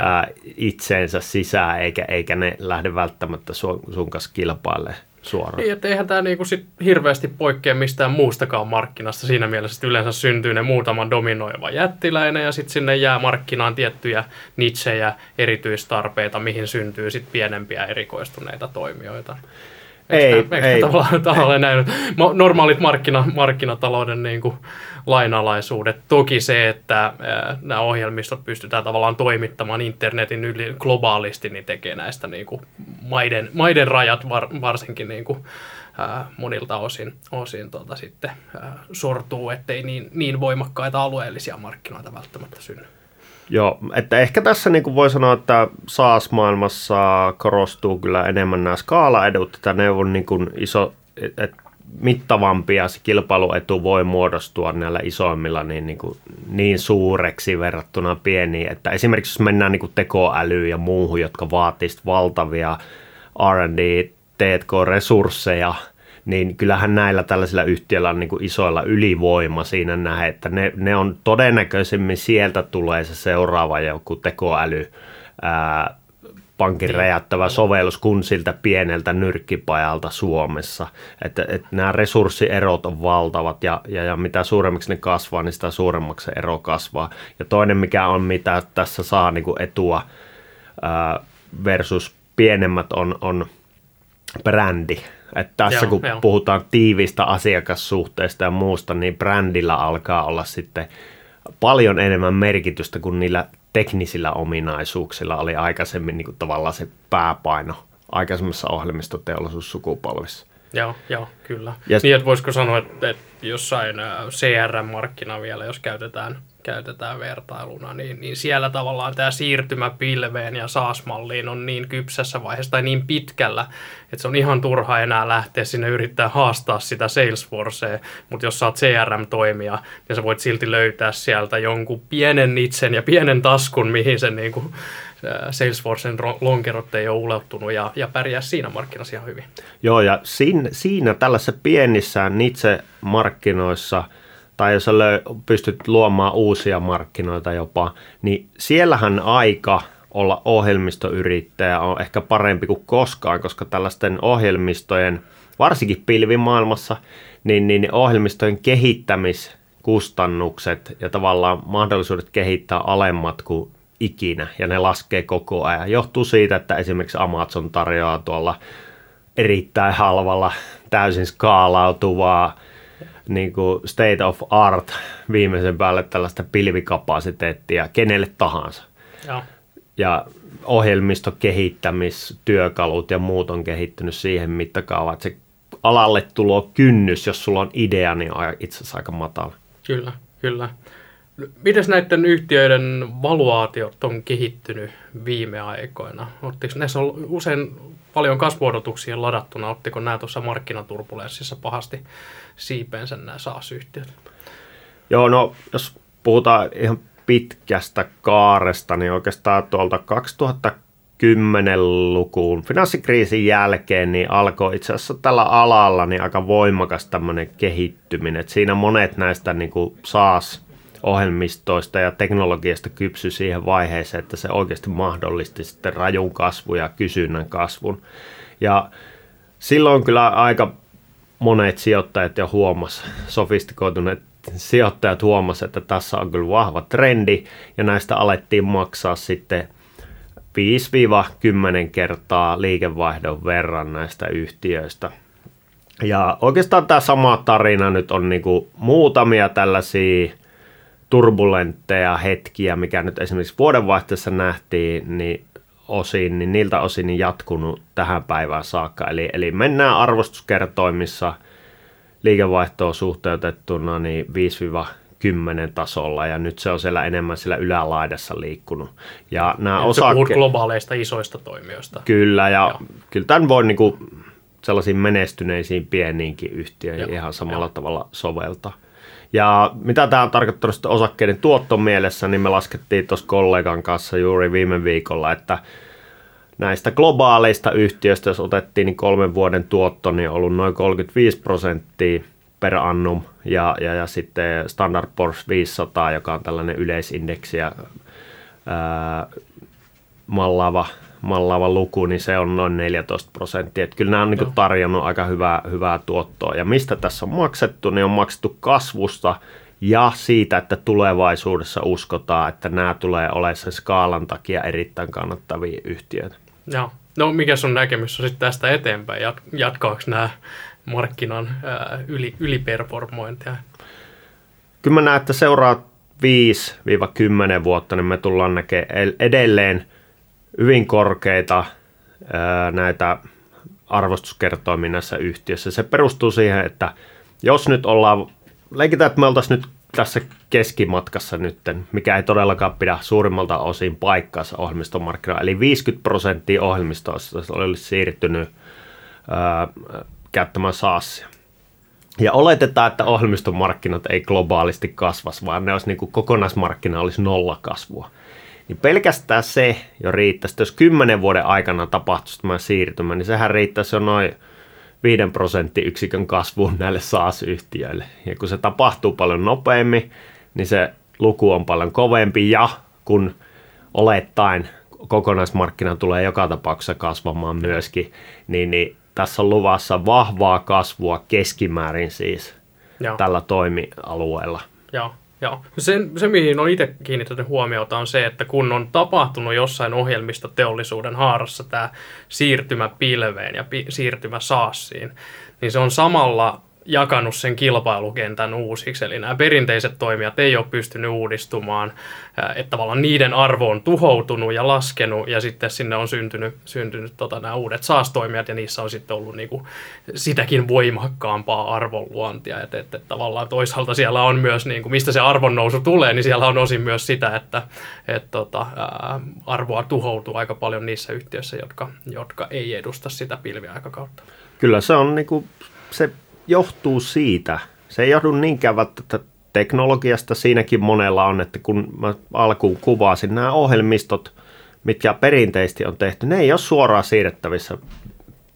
ää, itseensä sisään, eikä, eikä ne lähde välttämättä sun, sun kanssa kilpailemaan suoraan. Niin, että eihän tämä niinku sit hirveästi poikkea mistään muustakaan markkinasta siinä mielessä, että yleensä syntyy ne muutama dominoiva jättiläinen ja sitten sinne jää markkinaan tiettyjä nitsejä, erityistarpeita, mihin syntyy sitten pienempiä erikoistuneita toimijoita. Ei, eikö ei. Tavallaan, tavallaan näin, normaalit markkina, markkinatalouden niin kuin lainalaisuudet. Toki se, että ää, nämä ohjelmistot pystytään tavallaan toimittamaan internetin yli globaalisti, niin tekee näistä niin kuin maiden, maiden rajat var, varsinkin niin kuin, ää, monilta osin, osin tota, sitten ää, sortuu, ettei niin, niin voimakkaita alueellisia markkinoita välttämättä synny. Joo, että ehkä tässä niin kuin voi sanoa, että SaaS-maailmassa korostuu kyllä enemmän nämä skaalaedut, että ne on niin kuin iso, että mittavampi ja se kilpailuetu voi muodostua näillä isoimmilla niin, niin, kuin, niin suureksi verrattuna pieniin, että esimerkiksi jos mennään niin kuin tekoälyyn ja muuhun, jotka vaatisivat valtavia R&D, T&K-resursseja, niin kyllähän näillä tällaisilla yhtiöillä on niin kuin isoilla ylivoima siinä nähdä, että ne, ne on todennäköisemmin sieltä tulee se seuraava joku tekoäly, ää, pankin niin. räjättävä sovellus kuin siltä pieneltä nyrkkipajalta Suomessa. Että, että nämä resurssierot on valtavat ja, ja, ja mitä suuremmiksi ne kasvaa, niin sitä suuremmaksi se ero kasvaa. Ja toinen mikä on, mitä tässä saa niin kuin etua ää, versus pienemmät on, on brändi. Että tässä joo, kun joo. puhutaan tiivistä asiakassuhteesta ja muusta, niin brändillä alkaa olla sitten paljon enemmän merkitystä kuin niillä teknisillä ominaisuuksilla oli aikaisemmin niin kuin tavallaan se pääpaino aikaisemmassa ohjelmistoteollisuussukupolvissa. Joo, joo, kyllä. Ja niin, että voisiko sanoa, että, että jossain CRM-markkina vielä, jos käytetään käytetään vertailuna, niin, niin siellä tavallaan tämä siirtymä pilveen ja SaaS-malliin on niin kypsässä vaiheessa tai niin pitkällä, että se on ihan turha enää lähteä sinne yrittää haastaa sitä Salesforcea, mutta jos oot CRM-toimija, niin sä voit silti löytää sieltä jonkun pienen itsen ja pienen taskun, mihin se niin kuin, Salesforcen lonkerot ei ole ulottunut ja, ja pärjää siinä markkinassa ihan hyvin. Joo, ja siinä, siinä tällaisessa pienissä Nitse-markkinoissa – tai jos pystyt luomaan uusia markkinoita jopa, niin siellähän aika olla ohjelmistoyrittäjä on ehkä parempi kuin koskaan, koska tällaisten ohjelmistojen, varsinkin pilvimaailmassa, niin, niin ohjelmistojen kehittämiskustannukset ja tavallaan mahdollisuudet kehittää alemmat kuin ikinä, ja ne laskee koko ajan. Johtuu siitä, että esimerkiksi Amazon tarjoaa tuolla erittäin halvalla täysin skaalautuvaa niin kuin state of art viimeisen päälle tällaista pilvikapasiteettia kenelle tahansa. Joo. Ja ohjelmistokehittämistyökalut ja muut on kehittynyt siihen mittakaavaan, että se alalle tulo kynnys, jos sulla on idea, niin on itse asiassa aika matala. Kyllä, kyllä. Miten näiden yhtiöiden valuaatiot on kehittynyt viime aikoina? Ottiko, näissä on usein paljon kasvuodotuksia ladattuna. Ottiko nämä tuossa markkinaturbulenssissa pahasti siipensä nämä SaaS-yhtiöt? Joo, no jos puhutaan ihan pitkästä kaaresta, niin oikeastaan tuolta 2010-lukuun finanssikriisin jälkeen niin alkoi itse asiassa tällä alalla niin aika voimakas tämmöinen kehittyminen. Et siinä monet näistä niin kuin SaaS ohjelmistoista ja teknologiasta kypsy siihen vaiheeseen, että se oikeasti mahdollisti sitten rajun kasvun ja kysynnän kasvun. Ja silloin kyllä aika monet sijoittajat jo huomas, sofistikoituneet sijoittajat huomas, että tässä on kyllä vahva trendi ja näistä alettiin maksaa sitten 5-10 kertaa liikevaihdon verran näistä yhtiöistä. Ja oikeastaan tämä sama tarina nyt on niinku muutamia tällaisia turbulentteja hetkiä, mikä nyt esimerkiksi vuodenvaihteessa nähtiin, niin osin, niin niiltä osin niin jatkunut tähän päivään saakka. Eli, eli mennään arvostuskertoimissa liikevaihtoon suhteutettuna niin 10 tasolla ja nyt se on siellä enemmän sillä ylälaidassa liikkunut. Ja nämä ja osake... globaaleista isoista toimijoista. Kyllä, ja Joo. kyllä tämän voi niin kuin sellaisiin menestyneisiin pieniinkin yhtiöihin Joo. ihan samalla Joo. tavalla soveltaa. Ja mitä tämä on tarkoittanut osakkeiden tuotton mielessä, niin me laskettiin tuossa kollegan kanssa juuri viime viikolla, että näistä globaaleista yhtiöistä, jos otettiin, niin kolmen vuoden tuotto niin on ollut noin 35 prosenttia per annum, ja, ja, ja sitten Standard Poor's 500, joka on tällainen yleisindeksi ja ää, mallaava, mallaava luku, niin se on noin 14 prosenttia. Että kyllä nämä on niin tarjonnut aika hyvää, hyvää tuottoa. Ja mistä tässä on maksettu, niin on maksettu kasvusta ja siitä, että tulevaisuudessa uskotaan, että nämä tulee olemaan sen skaalan takia erittäin kannattavia yhtiöitä. Joo. No mikä sun näkemys on sitten tästä eteenpäin? Jatkaako nämä markkinan ää, yli, yliperformointia? Kyllä mä näen, että seuraa 5-10 vuotta, niin me tullaan näkemään edelleen hyvin korkeita näitä arvostuskertoimia näissä yhtiöissä. Se perustuu siihen, että jos nyt ollaan, leikitään, että me oltaisiin nyt tässä keskimatkassa nyt, mikä ei todellakaan pidä suurimmalta osin paikkaansa ohjelmistomarkkinoilla. Eli 50 prosenttia ohjelmistoista olisi siirtynyt ää, käyttämään SaaSia. Ja oletetaan, että ohjelmistomarkkinat ei globaalisti kasvas, vaan ne olisi niin kuin kokonaismarkkina olisi nolla kasvua. Niin pelkästään se jo riittäisi, jos 10 vuoden aikana tapahtuisi tämä siirtymä, niin sehän riittäisi jo noin 5 prosenttiyksikön kasvuun näille SaaS-yhtiöille. Ja kun se tapahtuu paljon nopeammin, niin se luku on paljon kovempi ja kun olettaen kokonaismarkkina tulee joka tapauksessa kasvamaan myöskin, niin, niin tässä on luvassa vahvaa kasvua keskimäärin siis Joo. tällä toimialueella. Joo. Joo. Se, se, mihin on itse kiinnittänyt huomiota, on se, että kun on tapahtunut jossain ohjelmistoteollisuuden haarassa tämä siirtymä pilveen ja pi, siirtymä saassiin, niin se on samalla jakanut sen kilpailukentän uusiksi. Eli nämä perinteiset toimijat ei ole pystynyt uudistumaan, että tavallaan niiden arvo on tuhoutunut ja laskenut, ja sitten sinne on syntynyt, syntynyt tota, nämä uudet saastoimijat, ja niissä on sitten ollut niin kuin, sitäkin voimakkaampaa arvonluontia. Että, että, että tavallaan toisaalta siellä on myös, niin kuin, mistä se arvon nousu tulee, niin siellä on osin myös sitä, että että tota, ää, arvoa tuhoutuu aika paljon niissä yhtiöissä, jotka, jotka ei edusta sitä pilviaikakautta. Kyllä se on niin kuin, se johtuu siitä, se ei johdu niinkään välttämättä teknologiasta, siinäkin monella on, että kun mä alkuun kuvasin nämä ohjelmistot, mitkä perinteisesti on tehty, ne ei ole suoraan siirrettävissä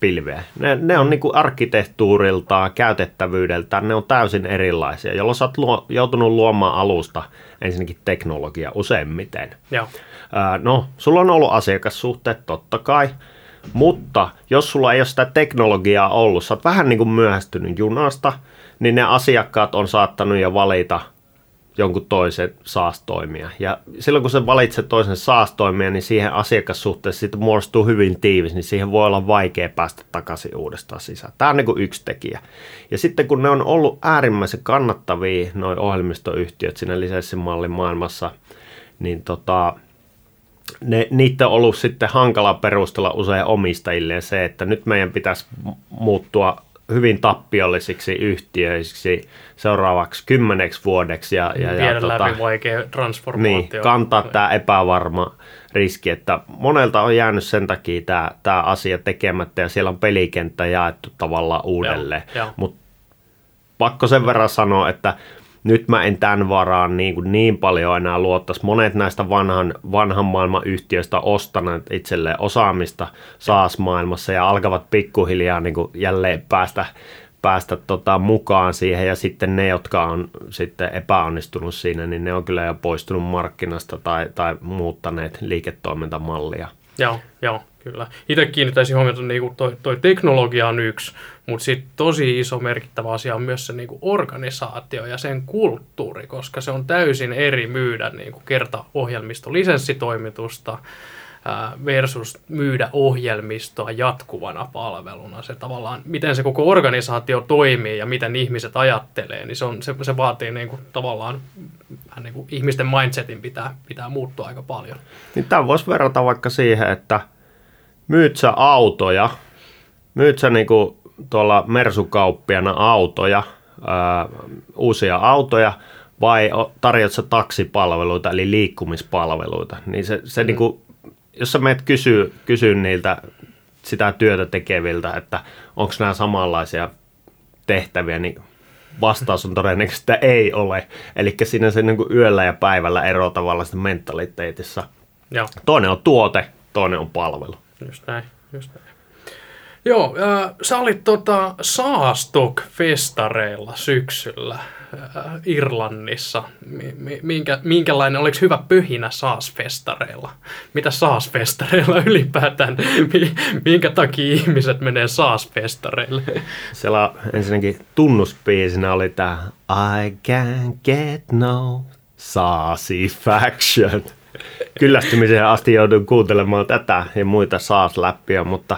pilveä. Ne, ne on niin kuin arkkitehtuuriltaan, käytettävyydeltään, ne on täysin erilaisia, jolloin sä oot luo, joutunut luomaan alusta ensinnäkin teknologia useimmiten. Joo. no, sulla on ollut asiakassuhteet totta kai, mutta jos sulla ei ole sitä teknologiaa ollut, sä oot vähän niin kuin myöhästynyt junasta, niin ne asiakkaat on saattanut jo valita jonkun toisen saastoimia. Ja silloin kun sä valitset toisen saastoimia, niin siihen asiakassuhteessa siitä muodostuu hyvin tiivis, niin siihen voi olla vaikea päästä takaisin uudestaan sisään. Tämä on niin kuin yksi tekijä. Ja sitten kun ne on ollut äärimmäisen kannattavia, noin ohjelmistoyhtiöt siinä lisenssimallin maailmassa, niin tota, ne, niitä on ollut sitten hankala perustella usein omistajille se, että nyt meidän pitäisi muuttua hyvin tappiollisiksi yhtiöiksi seuraavaksi kymmeneksi vuodeksi. Ja, ja, ja ja tota, läpi vaikea transformaatio. Niin, kantaa tämä epävarma riski, että monelta on jäänyt sen takia tämä, tämä asia tekemättä ja siellä on pelikenttä jaettu tavallaan uudelleen. Mutta pakko sen verran sanoa, että nyt mä en tämän varaan niin, kuin niin paljon enää luottaisi. Monet näistä vanhan, vanhan maailman yhtiöistä ostaneet itselleen osaamista SaaS-maailmassa ja alkavat pikkuhiljaa niin kuin jälleen päästä, päästä tota mukaan siihen ja sitten ne, jotka on sitten epäonnistunut siinä, niin ne on kyllä jo poistunut markkinasta tai, tai muuttaneet liiketoimintamallia. Joo, joo, kyllä. Itse kiinnittäisin huomiota, että niinku toi, toi teknologia on yksi, mutta sitten tosi iso merkittävä asia on myös se niinku organisaatio ja sen kulttuuri, koska se on täysin eri myydä niinku kertaohjelmisto lisenssitoimitusta versus myydä ohjelmistoa jatkuvana palveluna. Se tavallaan, miten se koko organisaatio toimii ja miten ihmiset ajattelee, niin se, on, se, se vaatii niin kuin, tavallaan niin kuin ihmisten mindsetin pitää, pitää muuttua aika paljon. Niin tämä voisi verrata vaikka siihen, että myyt sä autoja, myyt sä niin kuin tuolla mersukauppiana autoja, ää, uusia autoja, vai tarjot sä taksipalveluita, eli liikkumispalveluita, niin se, se mm. niin kuin jos sä menet kysyä, kysyä niiltä sitä työtä tekeviltä, että onko nämä samanlaisia tehtäviä, niin vastaus on todennäköisesti, että ei ole. Eli siinä se niin kuin yöllä ja päivällä ero tavallaan mentaliteetissa. Joo. Toinen on tuote, toinen on palvelu. Just näin, just näin. Joo, äh, sä olit tota Saastok-festareilla syksyllä. Äh, Irlannissa. Minkä, minkälainen, oliko hyvä pyhinä saasfestareilla? Mitä saasfestareilla ylipäätään? Minkä takia ihmiset menee saasfestareille? Siellä ensinnäkin tunnuspiisinä oli tämä I can't get no satisfaction. Kyllästymiseen asti joudun kuuntelemaan tätä ja muita saas-läppiä, mutta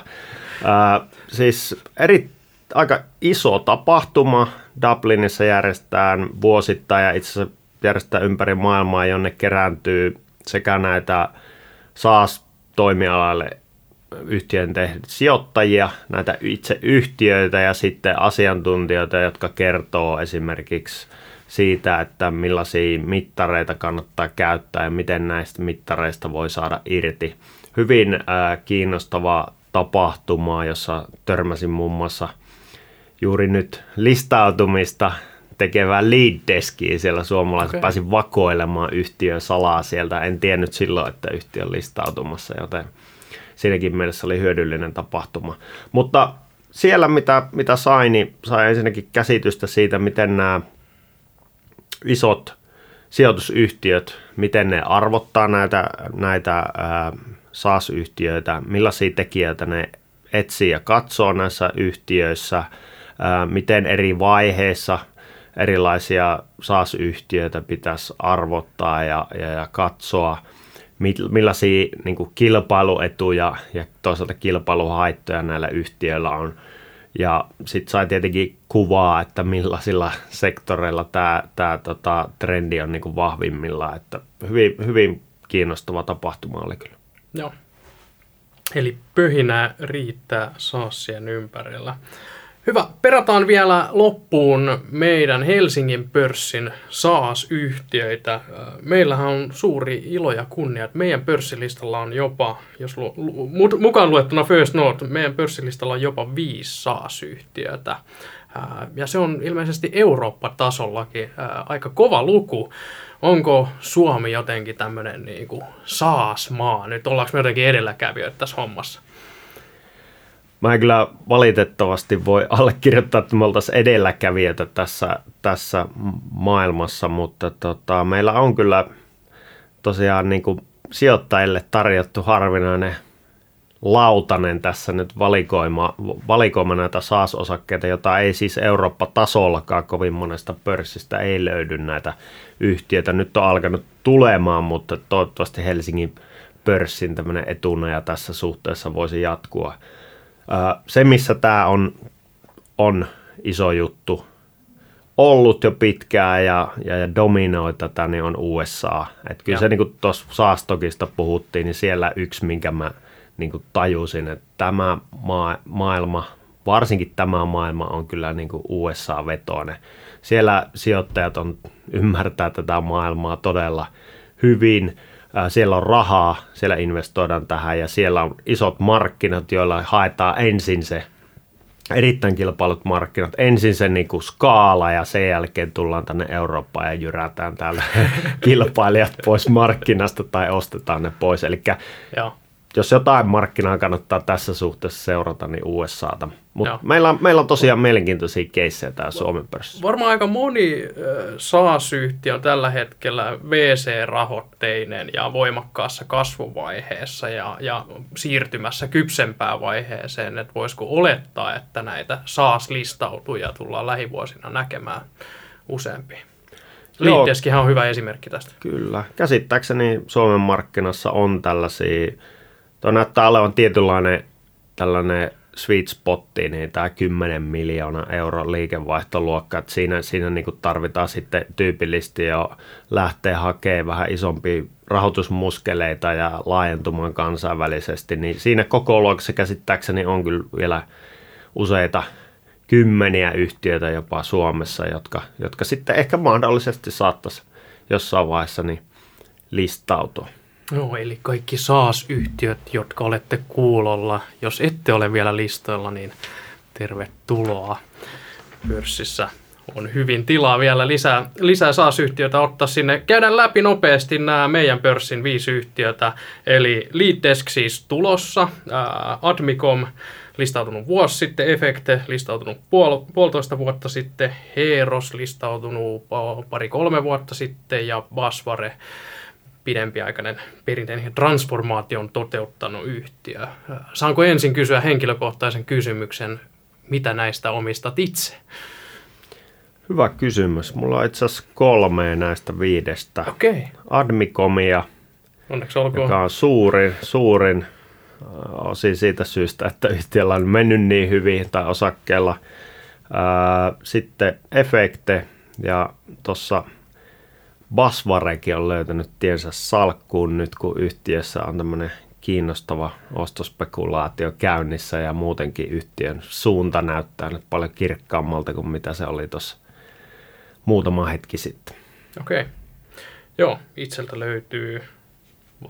äh, siis eri, aika iso tapahtuma, Dublinissa järjestetään vuosittain ja itse asiassa järjestetään ympäri maailmaa, jonne kerääntyy sekä näitä SaaS-toimialalle yhtiön sijoittajia, näitä itse yhtiöitä ja sitten asiantuntijoita, jotka kertoo esimerkiksi siitä, että millaisia mittareita kannattaa käyttää ja miten näistä mittareista voi saada irti. Hyvin äh, kiinnostava tapahtuma, jossa törmäsin muun muassa – juuri nyt listautumista tekevää lead deskiä siellä suomalaisessa. Okay. Pääsin vakoilemaan yhtiön salaa sieltä. En tiennyt silloin, että yhtiö on listautumassa, joten siinäkin mielessä oli hyödyllinen tapahtuma. Mutta siellä, mitä, mitä sain, niin sain ensinnäkin käsitystä siitä, miten nämä isot sijoitusyhtiöt, miten ne arvottaa näitä, näitä SaaS-yhtiöitä, millaisia tekijöitä ne etsii ja katsoo näissä yhtiöissä – miten eri vaiheissa erilaisia SaaS-yhtiöitä pitäisi arvottaa ja, ja, ja katsoa, millaisia niin kuin kilpailuetuja ja toisaalta kilpailuhaittoja näillä yhtiöillä on. Ja sitten sai tietenkin kuvaa, että millaisilla sektoreilla tämä, tämä tota, trendi on niin kuin vahvimmillaan. Että hyvin, hyvin kiinnostava tapahtuma oli kyllä. Joo. Eli pöhinää riittää saassien ympärillä. Hyvä. Perataan vielä loppuun meidän Helsingin pörssin SaaS-yhtiöitä. Meillähän on suuri ilo ja kunnia, että meidän pörssilistalla on jopa, jos lu, lu, mukaan luettuna First North, meidän pörssilistalla on jopa viisi SaaS-yhtiötä. Ja se on ilmeisesti Eurooppa-tasollakin aika kova luku. Onko Suomi jotenkin tämmöinen niin SaaS-maa? Nyt ollaanko me jotenkin edelläkävijöitä tässä hommassa? Mä en kyllä valitettavasti voi allekirjoittaa, että me oltaisiin edelläkävijöitä tässä, tässä maailmassa, mutta tota, meillä on kyllä tosiaan niin kuin sijoittajille tarjottu harvinainen lautanen tässä nyt valikoima, valikoima näitä SaaS-osakkeita, jota ei siis Eurooppa-tasollakaan kovin monesta pörssistä ei löydy näitä yhtiöitä. Nyt on alkanut tulemaan, mutta toivottavasti Helsingin pörssin tämmöinen etunoja tässä suhteessa voisi jatkua. Se, missä tämä on, on iso juttu, ollut jo pitkään ja, ja, ja dominoi tätä, niin on USA. Et kyllä ja. se niin kuin tuossa Saastokista puhuttiin, niin siellä yksi, minkä mä niin kuin tajusin, että tämä maa, maailma, varsinkin tämä maailma on kyllä niin kuin USA-vetoinen. Siellä sijoittajat on, ymmärtää tätä maailmaa todella hyvin siellä on rahaa, siellä investoidaan tähän ja siellä on isot markkinat, joilla haetaan ensin se erittäin kilpailut markkinat. Ensin se niin kuin skaala ja sen jälkeen tullaan tänne Eurooppaan ja jyrätään täällä kilpailijat pois markkinasta tai ostetaan ne pois. Eli jos jotain markkinaa kannattaa tässä suhteessa seurata, niin USAta. Mutta meillä, on- meillä on tosiaan mielenkiintoisia keissejä täällä Suomen pörssissä. Varmaan aika moni äh, SaaS-yhtiö on tällä hetkellä VC-rahoitteinen ja voimakkaassa kasvuvaiheessa ja, ja siirtymässä kypsempään vaiheeseen, että voisiko olettaa, että näitä SaaS-listautuja tullaan lähivuosina näkemään useampi. Joo. Liitteeskihän on hyvä esimerkki tästä. Kyllä. Käsittääkseni Suomen markkinassa on tällaisia, tuo näyttää olevan tietynlainen tällainen sweet spotti, niin tämä 10 miljoonaa euro liikevaihtoluokka, että siinä, siinä niin tarvitaan sitten tyypillisesti jo lähteä hakemaan vähän isompia rahoitusmuskeleita ja laajentumaan kansainvälisesti, niin siinä koko luokassa käsittääkseni on kyllä vielä useita kymmeniä yhtiöitä jopa Suomessa, jotka, jotka sitten ehkä mahdollisesti saattaisi jossain vaiheessa niin listautua. No, eli kaikki SaaS-yhtiöt, jotka olette kuulolla, jos ette ole vielä listoilla, niin tervetuloa. Pörssissä on hyvin tilaa vielä lisää, lisää SaaS-yhtiöitä ottaa sinne. Käydään läpi nopeasti nämä meidän pörssin viisi yhtiötä. Eli Leaddesk siis tulossa, Admicom listautunut vuosi sitten, Efekte listautunut puol, puolitoista vuotta sitten, Heeros listautunut pa- pari-kolme vuotta sitten ja Basvare pidempiaikainen perinteinen transformaation toteuttanut yhtiö. Saanko ensin kysyä henkilökohtaisen kysymyksen, mitä näistä omistat itse? Hyvä kysymys. Mulla on itse asiassa kolme näistä viidestä. Okei, okay. Admicomia, onneksi olkoon. joka on suurin, suurin äh, osin siitä syystä, että yhtiöllä on mennyt niin hyvin tai osakkeella. Ää, Sitten Efekte ja tuossa Basvarekin on löytänyt tiensä salkkuun nyt, kun yhtiössä on tämmöinen kiinnostava ostospekulaatio käynnissä ja muutenkin yhtiön suunta näyttää nyt paljon kirkkaammalta kuin mitä se oli tuossa muutama hetki sitten. Okei. Okay. Joo, itseltä löytyy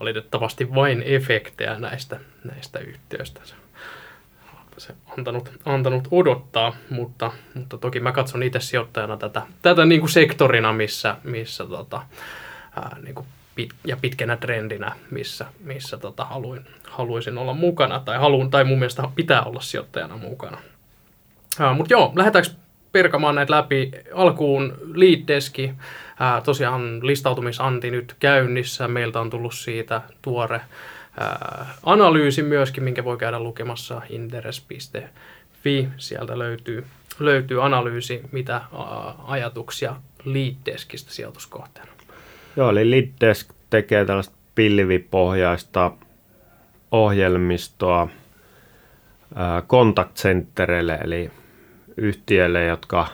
valitettavasti vain efektejä näistä, näistä yhtiöistä. Se antanut, antanut odottaa, mutta, mutta toki mä katson itse sijoittajana tätä, tätä niin kuin sektorina, missä, missä tota, ää, niin kuin pit, ja pitkänä trendinä, missä, missä tota, haluin, haluaisin olla mukana, tai, haluun, tai mun mielestä pitää olla sijoittajana mukana. Mutta joo, lähdetäänkö perkamaan näitä läpi. Alkuun ää, tosiaan listautumisanti nyt käynnissä. Meiltä on tullut siitä tuore analyysi myöskin, minkä voi käydä lukemassa interes.fi. Sieltä löytyy, löytyy analyysi, mitä ää, ajatuksia Leaddeskistä sijoituskohteena. Joo, eli Liddesk tekee tällaista pilvipohjaista ohjelmistoa ää, contact centereille, eli yhtiöille, jotka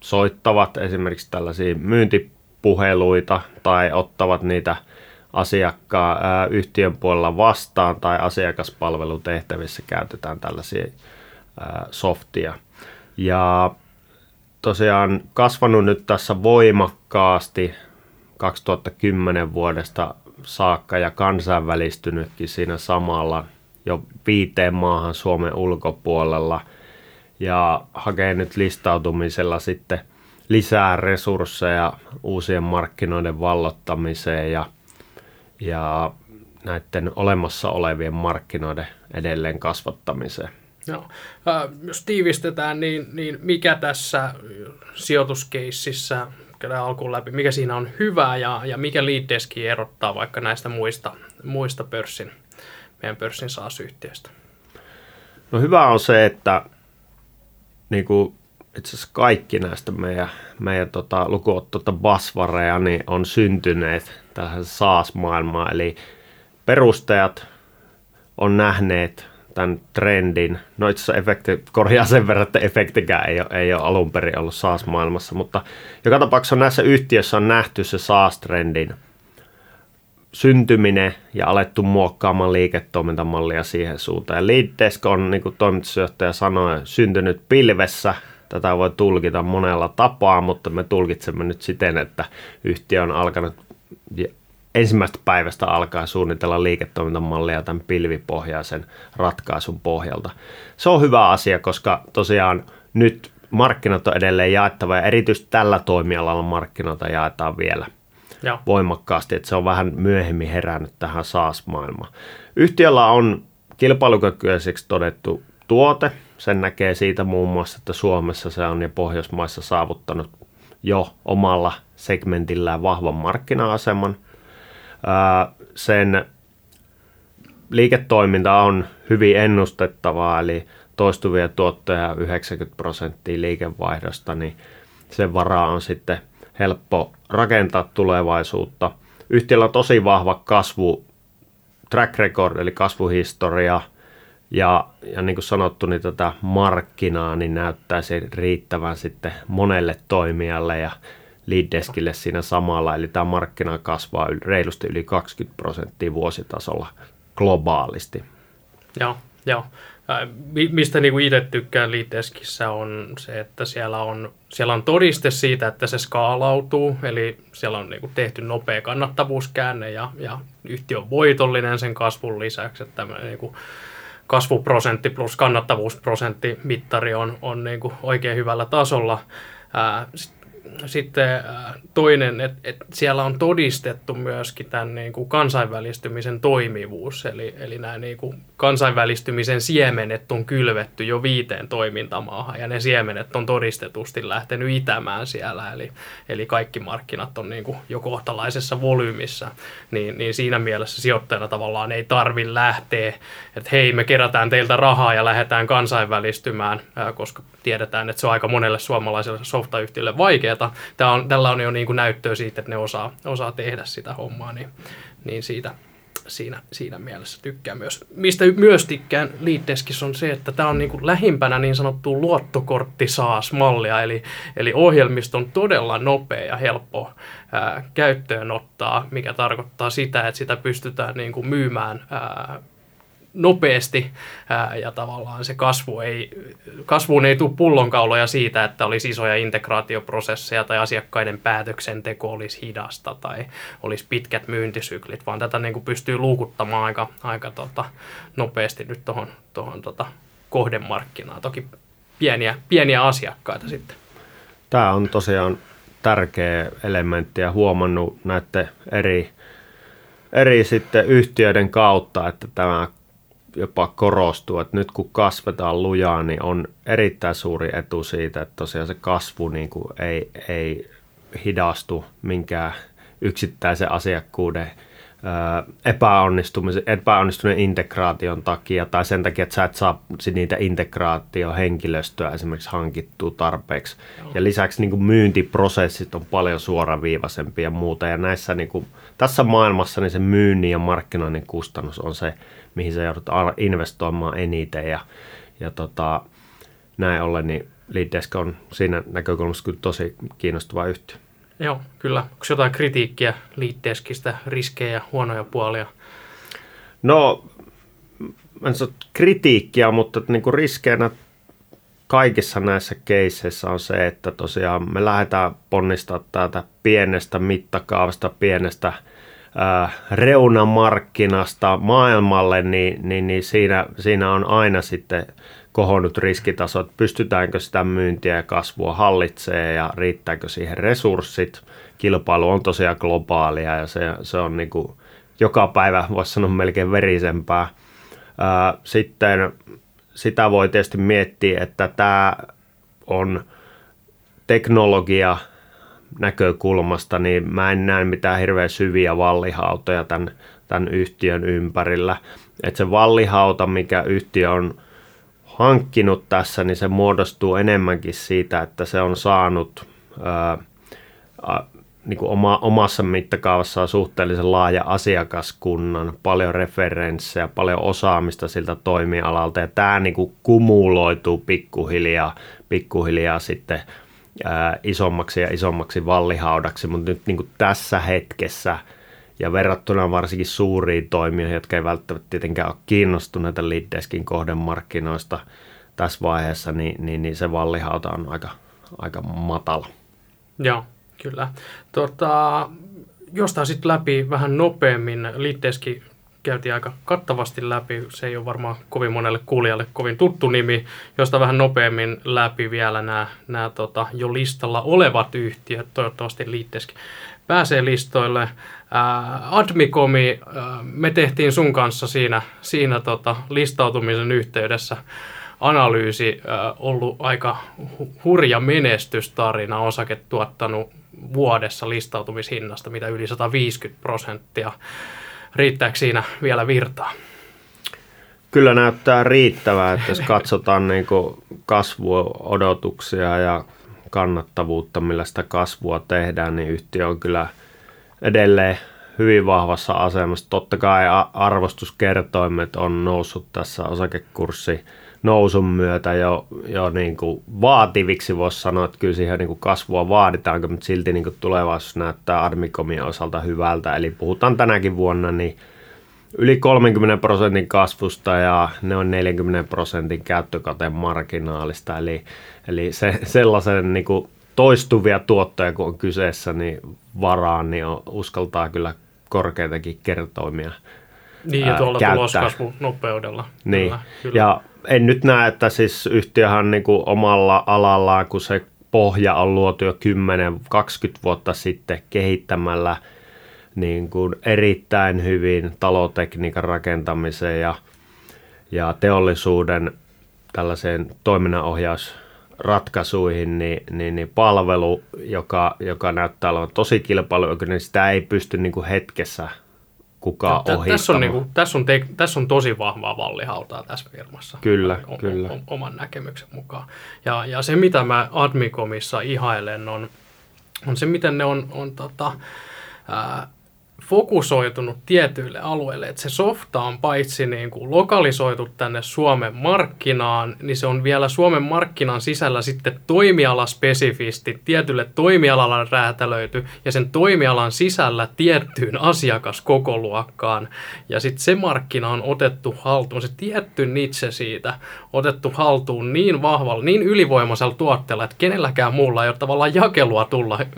soittavat esimerkiksi tällaisia myyntipuheluita tai ottavat niitä asiakkaan yhtiön puolella vastaan tai asiakaspalvelutehtävissä käytetään tällaisia softia. Ja tosiaan kasvanut nyt tässä voimakkaasti 2010 vuodesta saakka ja kansainvälistynytkin siinä samalla jo viiteen maahan Suomen ulkopuolella ja hakee nyt listautumisella sitten lisää resursseja uusien markkinoiden vallottamiseen ja, ja näiden olemassa olevien markkinoiden edelleen kasvattamiseen. Joo. Äh, jos tiivistetään, niin, niin mikä tässä sijoituskeississä, käydään alkuun läpi, mikä siinä on hyvää ja, ja mikä Leaddeski erottaa vaikka näistä muista, muista pörssin, meidän pörssin SaaS-yhtiöistä? No hyvä on se, että niin kuin itse asiassa kaikki näistä meidän, meidän tota, lukuottoita basvareja niin on syntyneet tähän SaaS-maailmaan. Eli perustajat on nähneet tämän trendin. No itse asiassa efekti, korjaa sen verran, että efektikään ei ole, ei ole alun perin ollut SaaS-maailmassa, mutta joka tapauksessa näissä yhtiöissä on nähty se SaaS-trendin syntyminen ja alettu muokkaamaan liiketoimintamallia siihen suuntaan. Ja Leaddesk on, niin kuin toimitusjohtaja sanoi, syntynyt pilvessä. Tätä voi tulkita monella tapaa, mutta me tulkitsemme nyt siten, että yhtiö on alkanut ensimmäistä päivästä alkaa suunnitella liiketoimintamallia tämän pilvipohjaisen ratkaisun pohjalta. Se on hyvä asia, koska tosiaan nyt markkinat on edelleen jaettava ja erityisesti tällä toimialalla markkinoita jaetaan vielä ja. voimakkaasti, että se on vähän myöhemmin herännyt tähän SaaS-maailmaan. Yhtiöllä on kilpailukykyiseksi todettu tuote, sen näkee siitä muun muassa, että Suomessa se on ja Pohjoismaissa saavuttanut jo omalla segmentillään vahvan markkina-aseman. Sen liiketoiminta on hyvin ennustettavaa, eli toistuvia tuottoja 90 prosenttia liikevaihdosta, niin sen varaa on sitten helppo rakentaa tulevaisuutta. Yhtiöllä on tosi vahva kasvu, track record, eli kasvuhistoria, ja, ja niin kuin sanottu, niin tätä markkinaa niin näyttäisi riittävän sitten monelle toimijalle ja leaddeskille siinä samalla. Eli tämä markkina kasvaa reilusti yli 20 prosenttia vuositasolla globaalisti. Joo, joo. Mistä niin itse tykkään Leaddeskissä on se, että siellä on, siellä on todiste siitä, että se skaalautuu, eli siellä on niin tehty nopea kannattavuuskäänne ja, ja yhtiö on voitollinen sen kasvun lisäksi, että niin kuin kasvuprosentti plus kannattavuusprosentti mittari on, on niin kuin oikein hyvällä tasolla. Sitten sitten äh, toinen, että et siellä on todistettu myöskin tämän niin kuin kansainvälistymisen toimivuus, eli, eli nämä niin kuin kansainvälistymisen siemenet on kylvetty jo viiteen toimintamaahan, ja ne siemenet on todistetusti lähtenyt itämään siellä, eli, eli kaikki markkinat on niin kuin jo kohtalaisessa volyymissa, niin, niin siinä mielessä sijoittajana tavallaan ei tarvi lähteä, että hei, me kerätään teiltä rahaa ja lähdetään kansainvälistymään, äh, koska tiedetään, että se on aika monelle suomalaiselle softayhtiölle vaikeaa, Tämä on, tällä on jo niin kuin näyttöä siitä, että ne osaa, osaa tehdä sitä hommaa, niin, niin siitä, siinä, siinä mielessä tykkään myös. Mistä myös tykkään Leaddeskissä on se, että tämä on niin kuin lähimpänä niin sanottua luottokorttisaas-mallia, eli, eli ohjelmisto on todella nopea ja helppo ää, käyttöön ottaa, mikä tarkoittaa sitä, että sitä pystytään niin kuin myymään ää, nopeasti ää, ja tavallaan se kasvu ei, kasvuun ei tule pullonkauloja siitä, että olisi isoja integraatioprosesseja tai asiakkaiden päätöksenteko olisi hidasta tai olisi pitkät myyntisyklit, vaan tätä niin kuin pystyy luukuttamaan aika, aika tota, nopeasti nyt tuohon tohon, tota, kohdemarkkinaan. Toki pieniä, pieniä asiakkaita sitten. Tämä on tosiaan tärkeä elementti ja huomannut näiden eri, eri sitten yhtiöiden kautta, että tämä jopa korostuu, että nyt kun kasvetaan lujaa, niin on erittäin suuri etu siitä, että tosiaan se kasvu niin kuin ei, ei hidastu minkään yksittäisen asiakkuuden epäonnistumisen, epäonnistuneen integraation takia tai sen takia, että sä et saa niitä integraatiohenkilöstöä esimerkiksi hankittua tarpeeksi. Joo. Ja lisäksi niin kuin myyntiprosessit on paljon suoraviivaisempia ja muuta. Ja näissä, niin kuin, tässä maailmassa niin se myynnin ja markkinoinnin kustannus on se, mihin sä joudut investoimaan eniten. Ja, ja tota, näin ollen niin Leaddesk on siinä näkökulmassa kyllä tosi kiinnostava yhtiö. Joo, kyllä. Onko jotain kritiikkiä Leaddeskistä, riskejä, huonoja puolia? No, en sano kritiikkiä, mutta niin kuin riskeinä kaikissa näissä keisseissä on se, että tosiaan me lähdetään ponnistaa täältä pienestä mittakaavasta, pienestä äh, reunamarkkinasta maailmalle, niin, niin, niin siinä, siinä on aina sitten kohonnut riskitaso, että pystytäänkö sitä myyntiä ja kasvua hallitsee ja riittääkö siihen resurssit. Kilpailu on tosiaan globaalia ja se, se on niin kuin joka päivä, voisi sanoa melkein verisempää. Sitten sitä voi tietysti miettiä, että tämä on teknologia näkökulmasta, niin mä en näe mitään hirveän syviä vallihautoja tämän, tämän yhtiön ympärillä. Että se vallihauta, mikä yhtiö on hankkinut tässä, niin se muodostuu enemmänkin siitä, että se on saanut ää, a, niin kuin oma, omassa mittakaavassaan suhteellisen laaja asiakaskunnan, paljon referenssejä, paljon osaamista siltä toimialalta, ja tämä niin kuin kumuloituu pikkuhiljaa, pikkuhiljaa sitten ää, isommaksi ja isommaksi vallihaudaksi, mutta nyt niin kuin tässä hetkessä – ja verrattuna varsinkin suuriin toimijoihin, jotka ei välttämättä tietenkään ole kiinnostuneita leaddeskin kohdemarkkinoista tässä vaiheessa, niin, niin, niin se vallihauta on aika, aika matala. Joo, kyllä. Tota, jostain sitten läpi vähän nopeammin. Leaddeski käytiin aika kattavasti läpi. Se ei ole varmaan kovin monelle kuulijalle kovin tuttu nimi, josta vähän nopeammin läpi vielä nämä, nämä tota, jo listalla olevat yhtiöt. Toivottavasti liitteeskin pääsee listoille. Ää, Admicomi, me tehtiin sun kanssa siinä, siinä tota, listautumisen yhteydessä analyysi ollut aika hurja menestystarina, osake tuottanut vuodessa listautumishinnasta, mitä yli 150 prosenttia. Riittääkö siinä vielä virtaa? Kyllä näyttää riittävää, että jos katsotaan niin kasvuodotuksia ja kannattavuutta, millä sitä kasvua tehdään, niin yhtiö on kyllä edelleen hyvin vahvassa asemassa. Totta kai arvostuskertoimet on noussut tässä osakekurssi nousun myötä jo, jo niin kuin vaativiksi, voisi sanoa, että kyllä siihen niin kuin kasvua vaaditaan, mutta silti niin kuin tulevaisuus näyttää Armikomien osalta hyvältä. Eli puhutaan tänäkin vuonna niin yli 30 prosentin kasvusta ja ne on 40 prosentin käyttökateen marginaalista. Eli, eli se, sellaisen niin kuin toistuvia tuottoja, kun on kyseessä, niin varaan, niin on, uskaltaa kyllä korkeitakin kertoimia Niin, ja tuolla tuloskasvun nopeudella. Niin, kyllä, kyllä. ja en nyt näe, että siis yhtiöhän niin kuin omalla alallaan, kun se pohja on luotu jo 10-20 vuotta sitten kehittämällä niin kuin erittäin hyvin talotekniikan rakentamiseen ja, ja teollisuuden tällaiseen toiminnanohjausratkaisuihin, niin, niin, niin palvelu, joka, joka näyttää olevan tosi kilpailukykyinen, niin sitä ei pysty niin kuin hetkessä kukaan Tä, tässä, on, niinku, tässä, on te, tässä on tosi vahvaa vallihautaa tässä firmassa. Kyllä, o, kyllä. O, oman näkemyksen mukaan. Ja, ja se, mitä mä Admicomissa ihailen, on, on se, miten ne on, on tota, ää, fokusoitunut tietyille alueille, että se softa on paitsi niin kuin lokalisoitu tänne Suomen markkinaan, niin se on vielä Suomen markkinan sisällä sitten toimialaspesifisti, tietylle toimialalle räätälöity ja sen toimialan sisällä tiettyyn asiakaskokoluokkaan. Ja sitten se markkina on otettu haltuun, se tietty nitse siitä otettu haltuun niin vahvalla, niin ylivoimaisella tuotteella, että kenelläkään muulla ei ole tavallaan jakelua tulla eh,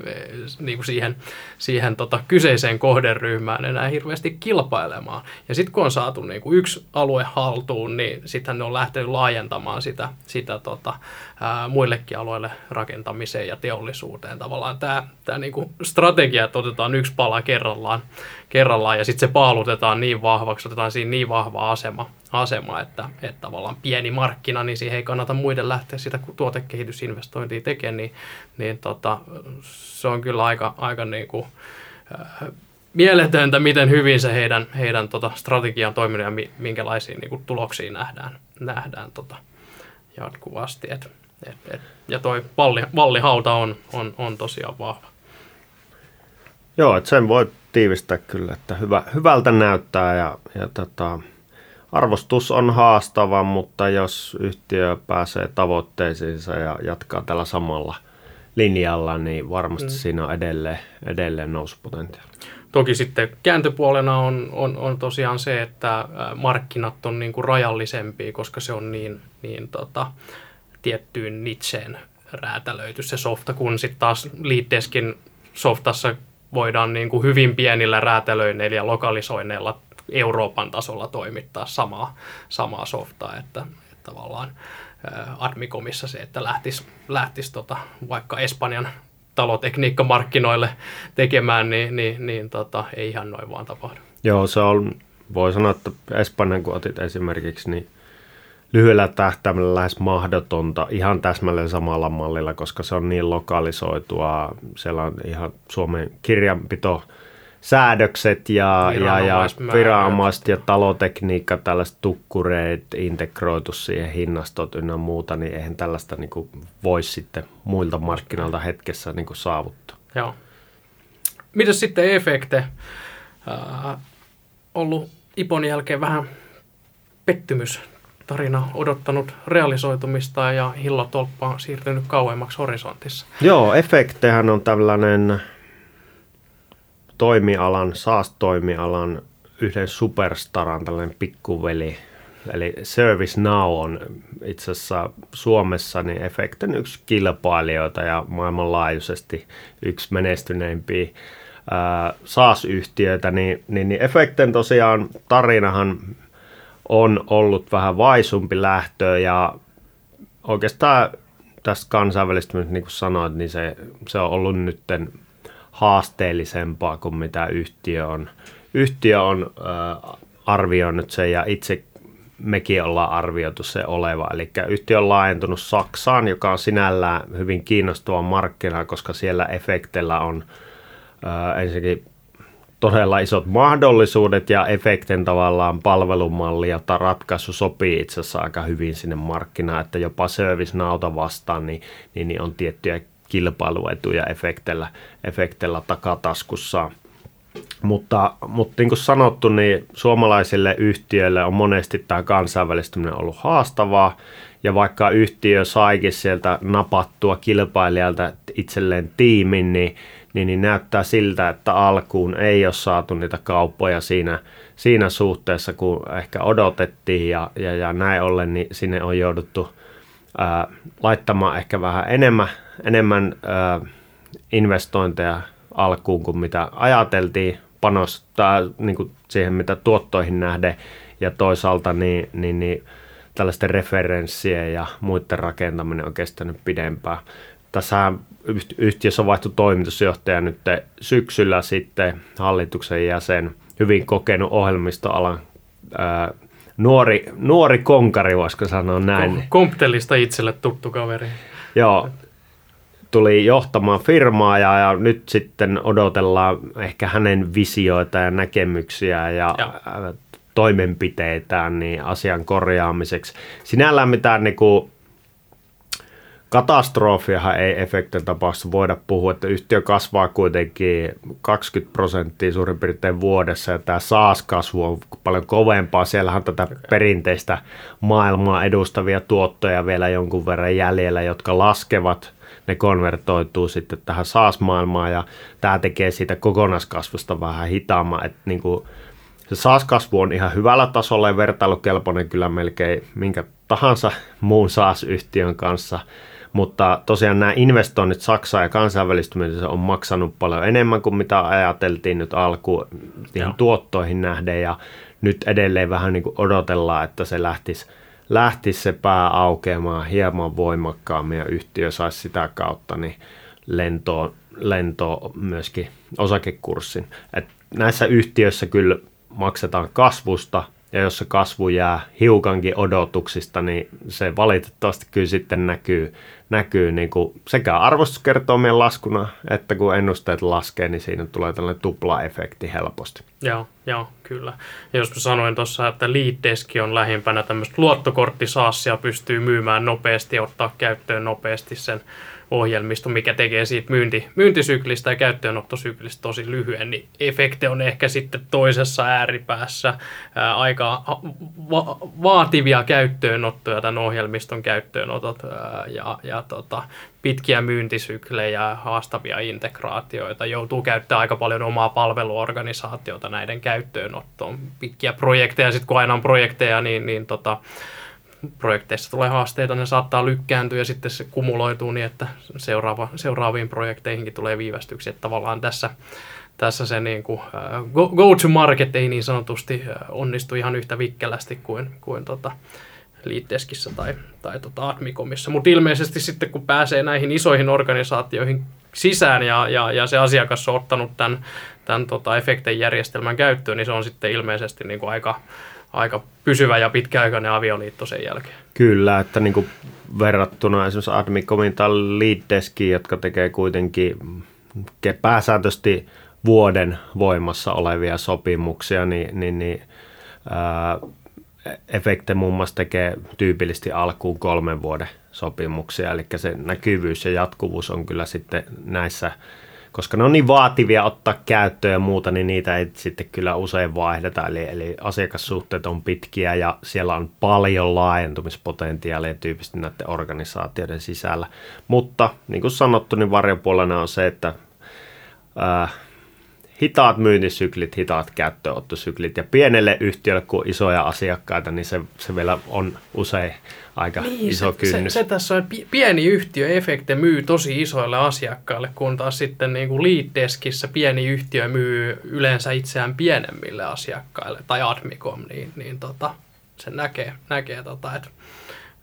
niin kuin siihen, siihen tota, kyseiseen kohderyhmään enää hirveästi kilpailemaan. Ja sitten kun on saatu niin kuin yksi alue haltuun, niin sitten ne on lähtenyt laajentamaan sitä, sitä tota, ää, muillekin alueille rakentamiseen ja teollisuuteen. Tavallaan tämä, tämä niin kuin strategia, että otetaan yksi pala kerrallaan, kerrallaan ja sitten se paalutetaan niin vahvaksi, otetaan siinä niin vahva asema, asema että, että tavallaan pieni markkina, niin siihen ei kannata muiden lähteä sitä tuotekehitysinvestointia tekemään, niin, niin tota, se on kyllä aika, aika niin kuin, mieletöntä, miten hyvin se heidän, heidän tota, strategia on toiminut ja mi, minkälaisia niin kuin, tuloksia nähdään, nähdään tota, jatkuvasti. Et, et, et, ja toi valli, vallihauta on, on, on tosiaan vahva. Joo, että sen voi tiivistää kyllä, että hyvä, hyvältä näyttää ja, ja tota, arvostus on haastava, mutta jos yhtiö pääsee tavoitteisiinsa ja jatkaa tällä samalla linjalla, niin varmasti mm. siinä on edelleen, edelleen nousupotentiaali. Toki sitten kääntöpuolena on, on, on tosiaan se, että markkinat on niin kuin rajallisempia, koska se on niin, niin tota, tiettyyn nitseen räätälöity se softa, kun sitten taas liitteeskin softassa voidaan niin kuin hyvin pienillä räätälöinneillä ja lokalisoinneilla Euroopan tasolla toimittaa samaa, samaa softaa, että, että tavallaan Admicomissa se, että lähtisi, lähtisi tota, vaikka Espanjan talotekniikkamarkkinoille tekemään, niin, niin, niin tota, ei ihan noin vaan tapahdu. Joo, se on, voi sanoa, että Espanjan kun otit esimerkiksi, niin lyhyellä tähtäimellä lähes mahdotonta ihan täsmälleen samalla mallilla, koska se on niin lokalisoitua. Siellä on ihan Suomen kirjanpito säädökset ja, ja, ja viranomaiset ja talotekniikka, tällaiset tukkureet integroitu siihen hinnastot ynnä muuta, niin eihän tällaista niin kuin, voisi sitten muilta markkinoilta hetkessä niin kuin, saavuttaa. Joo. Mitäs sitten efekte? Äh, ollut Ipon jälkeen vähän pettymys tarina odottanut realisoitumista ja hillotolppa on siirtynyt kauemmaksi horisontissa. Joo, efektehän on tällainen toimialan, SaaS-toimialan yhden superstaran tällainen pikkuveli. Eli Service Now on itse asiassa Suomessa niin Efekten yksi kilpailijoita ja maailmanlaajuisesti yksi menestyneimpiä SaaS-yhtiöitä, niin, niin, niin Efekten tosiaan tarinahan on ollut vähän vaisumpi lähtö ja oikeastaan tästä kansainvälistymistä, niin kuin sanoit, niin se, se on ollut nyt haasteellisempaa kuin mitä yhtiö on, yhtiö on äh, arvioinut sen ja itse mekin ollaan arvioitu se oleva. Eli yhtiö on laajentunut Saksaan, joka on sinällään hyvin kiinnostava markkina, koska siellä efektellä on äh, ensinnäkin todella isot mahdollisuudet ja efekten tavallaan palvelumalli ja ratkaisu sopii itse asiassa aika hyvin sinne markkinaan, että jopa service nauta vastaan niin, niin, niin on tiettyjä kilpailuetuja efektellä, efektellä takataskussa. Mutta, mutta niin kuin sanottu, niin suomalaisille yhtiöille on monesti tämä kansainvälistyminen ollut haastavaa, ja vaikka yhtiö saikin sieltä napattua kilpailijalta itselleen tiimin, niin, niin, niin näyttää siltä, että alkuun ei ole saatu niitä kauppoja siinä, siinä suhteessa, kun ehkä odotettiin, ja, ja, ja näin ollen niin sinne on jouduttu ää, laittamaan ehkä vähän enemmän, enemmän ää, investointeja alkuun kuin mitä ajateltiin panostaa niin kuin siihen, mitä tuottoihin nähden ja toisaalta niin, niin, niin tällaisten referenssien ja muiden rakentaminen on kestänyt pidempään. Tässä yhtiössä on vaihtu toimitusjohtaja nyt syksyllä sitten hallituksen jäsen, hyvin kokenut ohjelmistoalan ää, nuori, nuori konkari, voisiko sanoa näin. Komptelista itselle tuttu kaveri. Joo, tuli johtamaan firmaa ja, ja nyt sitten odotellaan ehkä hänen visioita ja näkemyksiä ja, ja. toimenpiteitään niin asian korjaamiseksi. Sinällään mitään niin kuin, katastrofiahan ei efektin tapauksessa voida puhua, että yhtiö kasvaa kuitenkin 20 prosenttia suurin piirtein vuodessa ja tämä SaaS-kasvu on paljon kovempaa. Siellähän on tätä perinteistä maailmaa edustavia tuottoja vielä jonkun verran jäljellä, jotka laskevat – ne konvertoituu sitten tähän SaaS-maailmaan ja tämä tekee siitä kokonaiskasvusta vähän hitaamman, että niin kuin se SaaS-kasvu on ihan hyvällä tasolla ja vertailukelpoinen kyllä melkein minkä tahansa muun SaaS-yhtiön kanssa, mutta tosiaan nämä investoinnit Saksaan ja kansainvälistymisessä on maksanut paljon enemmän kuin mitä ajateltiin nyt alkuun tuottoihin nähden ja nyt edelleen vähän niin kuin odotellaan, että se lähtisi lähtisi se pää aukeamaan hieman voimakkaammin ja yhtiö saisi sitä kautta niin lentoon, lentoon myöskin osakekurssin. Et näissä yhtiöissä kyllä maksetaan kasvusta ja jos se kasvu jää hiukankin odotuksista, niin se valitettavasti kyllä sitten näkyy, näkyy niin kuin sekä arvostuskertoimien laskuna, että kun ennusteet laskee, niin siinä tulee tällainen tupla-efekti helposti. Joo, joo, kyllä. Ja jos mä sanoin tuossa, että Leaddeski on lähimpänä tämmöistä luottokorttisaassia, pystyy myymään nopeasti ja ottaa käyttöön nopeasti sen ohjelmisto, mikä tekee siitä myynti, myyntisyklistä ja käyttöönottosyklistä tosi lyhyen, niin efekti on ehkä sitten toisessa ääripäässä ää, aika va- vaativia käyttöönottoja tämän ohjelmiston käyttöönotot ää, ja, ja tota, pitkiä myyntisyklejä, haastavia integraatioita, joutuu käyttämään aika paljon omaa palveluorganisaatiota näiden käyttöönottoon. Pitkiä projekteja, sitten kun aina on projekteja, niin, niin tota, projekteissa tulee haasteita, ne saattaa lykkääntyä ja sitten se kumuloituu niin, että seuraava, seuraaviin projekteihinkin tulee viivästyksiä. Että tavallaan tässä, tässä se niin kuin, uh, go-to-market ei niin sanotusti onnistu ihan yhtä vikkelästi kuin, kuin tota, Liitteskissä tai, tai tota Admicomissa. Mutta ilmeisesti sitten kun pääsee näihin isoihin organisaatioihin sisään ja, ja, ja se asiakas on ottanut tämän, tämän tota efektin järjestelmän käyttöön, niin se on sitten ilmeisesti niin kuin aika, aika pysyvä ja pitkäaikainen avioliitto sen jälkeen. Kyllä, että niin kuin verrattuna esimerkiksi Admicomin tai Leaddeskiin, jotka tekee kuitenkin pääsääntöisesti vuoden voimassa olevia sopimuksia, niin, niin, niin ää, Efekte muun muassa tekee tyypillisesti alkuun kolmen vuoden sopimuksia, eli se näkyvyys ja jatkuvuus on kyllä sitten näissä koska ne on niin vaativia ottaa käyttöön ja muuta, niin niitä ei sitten kyllä usein vaihdeta. Eli, eli asiakassuhteet on pitkiä ja siellä on paljon laajentumispotentiaalia tyypisesti näiden organisaatioiden sisällä. Mutta niin kuin sanottu, niin varjopuolena on se, että ää, hitaat myyntisyklit, hitaat käyttöönottosyklit ja pienelle yhtiölle, kun on isoja asiakkaita, niin se, se vielä on usein aika niin, iso se, kynnys. Se, se tässä on, pieni yhtiö efekte myy tosi isoille asiakkaille, kun taas sitten niin kuin Leaddeskissä pieni yhtiö myy yleensä itseään pienemmille asiakkaille, tai Admicom, niin, niin tota, se näkee, näkee tota, että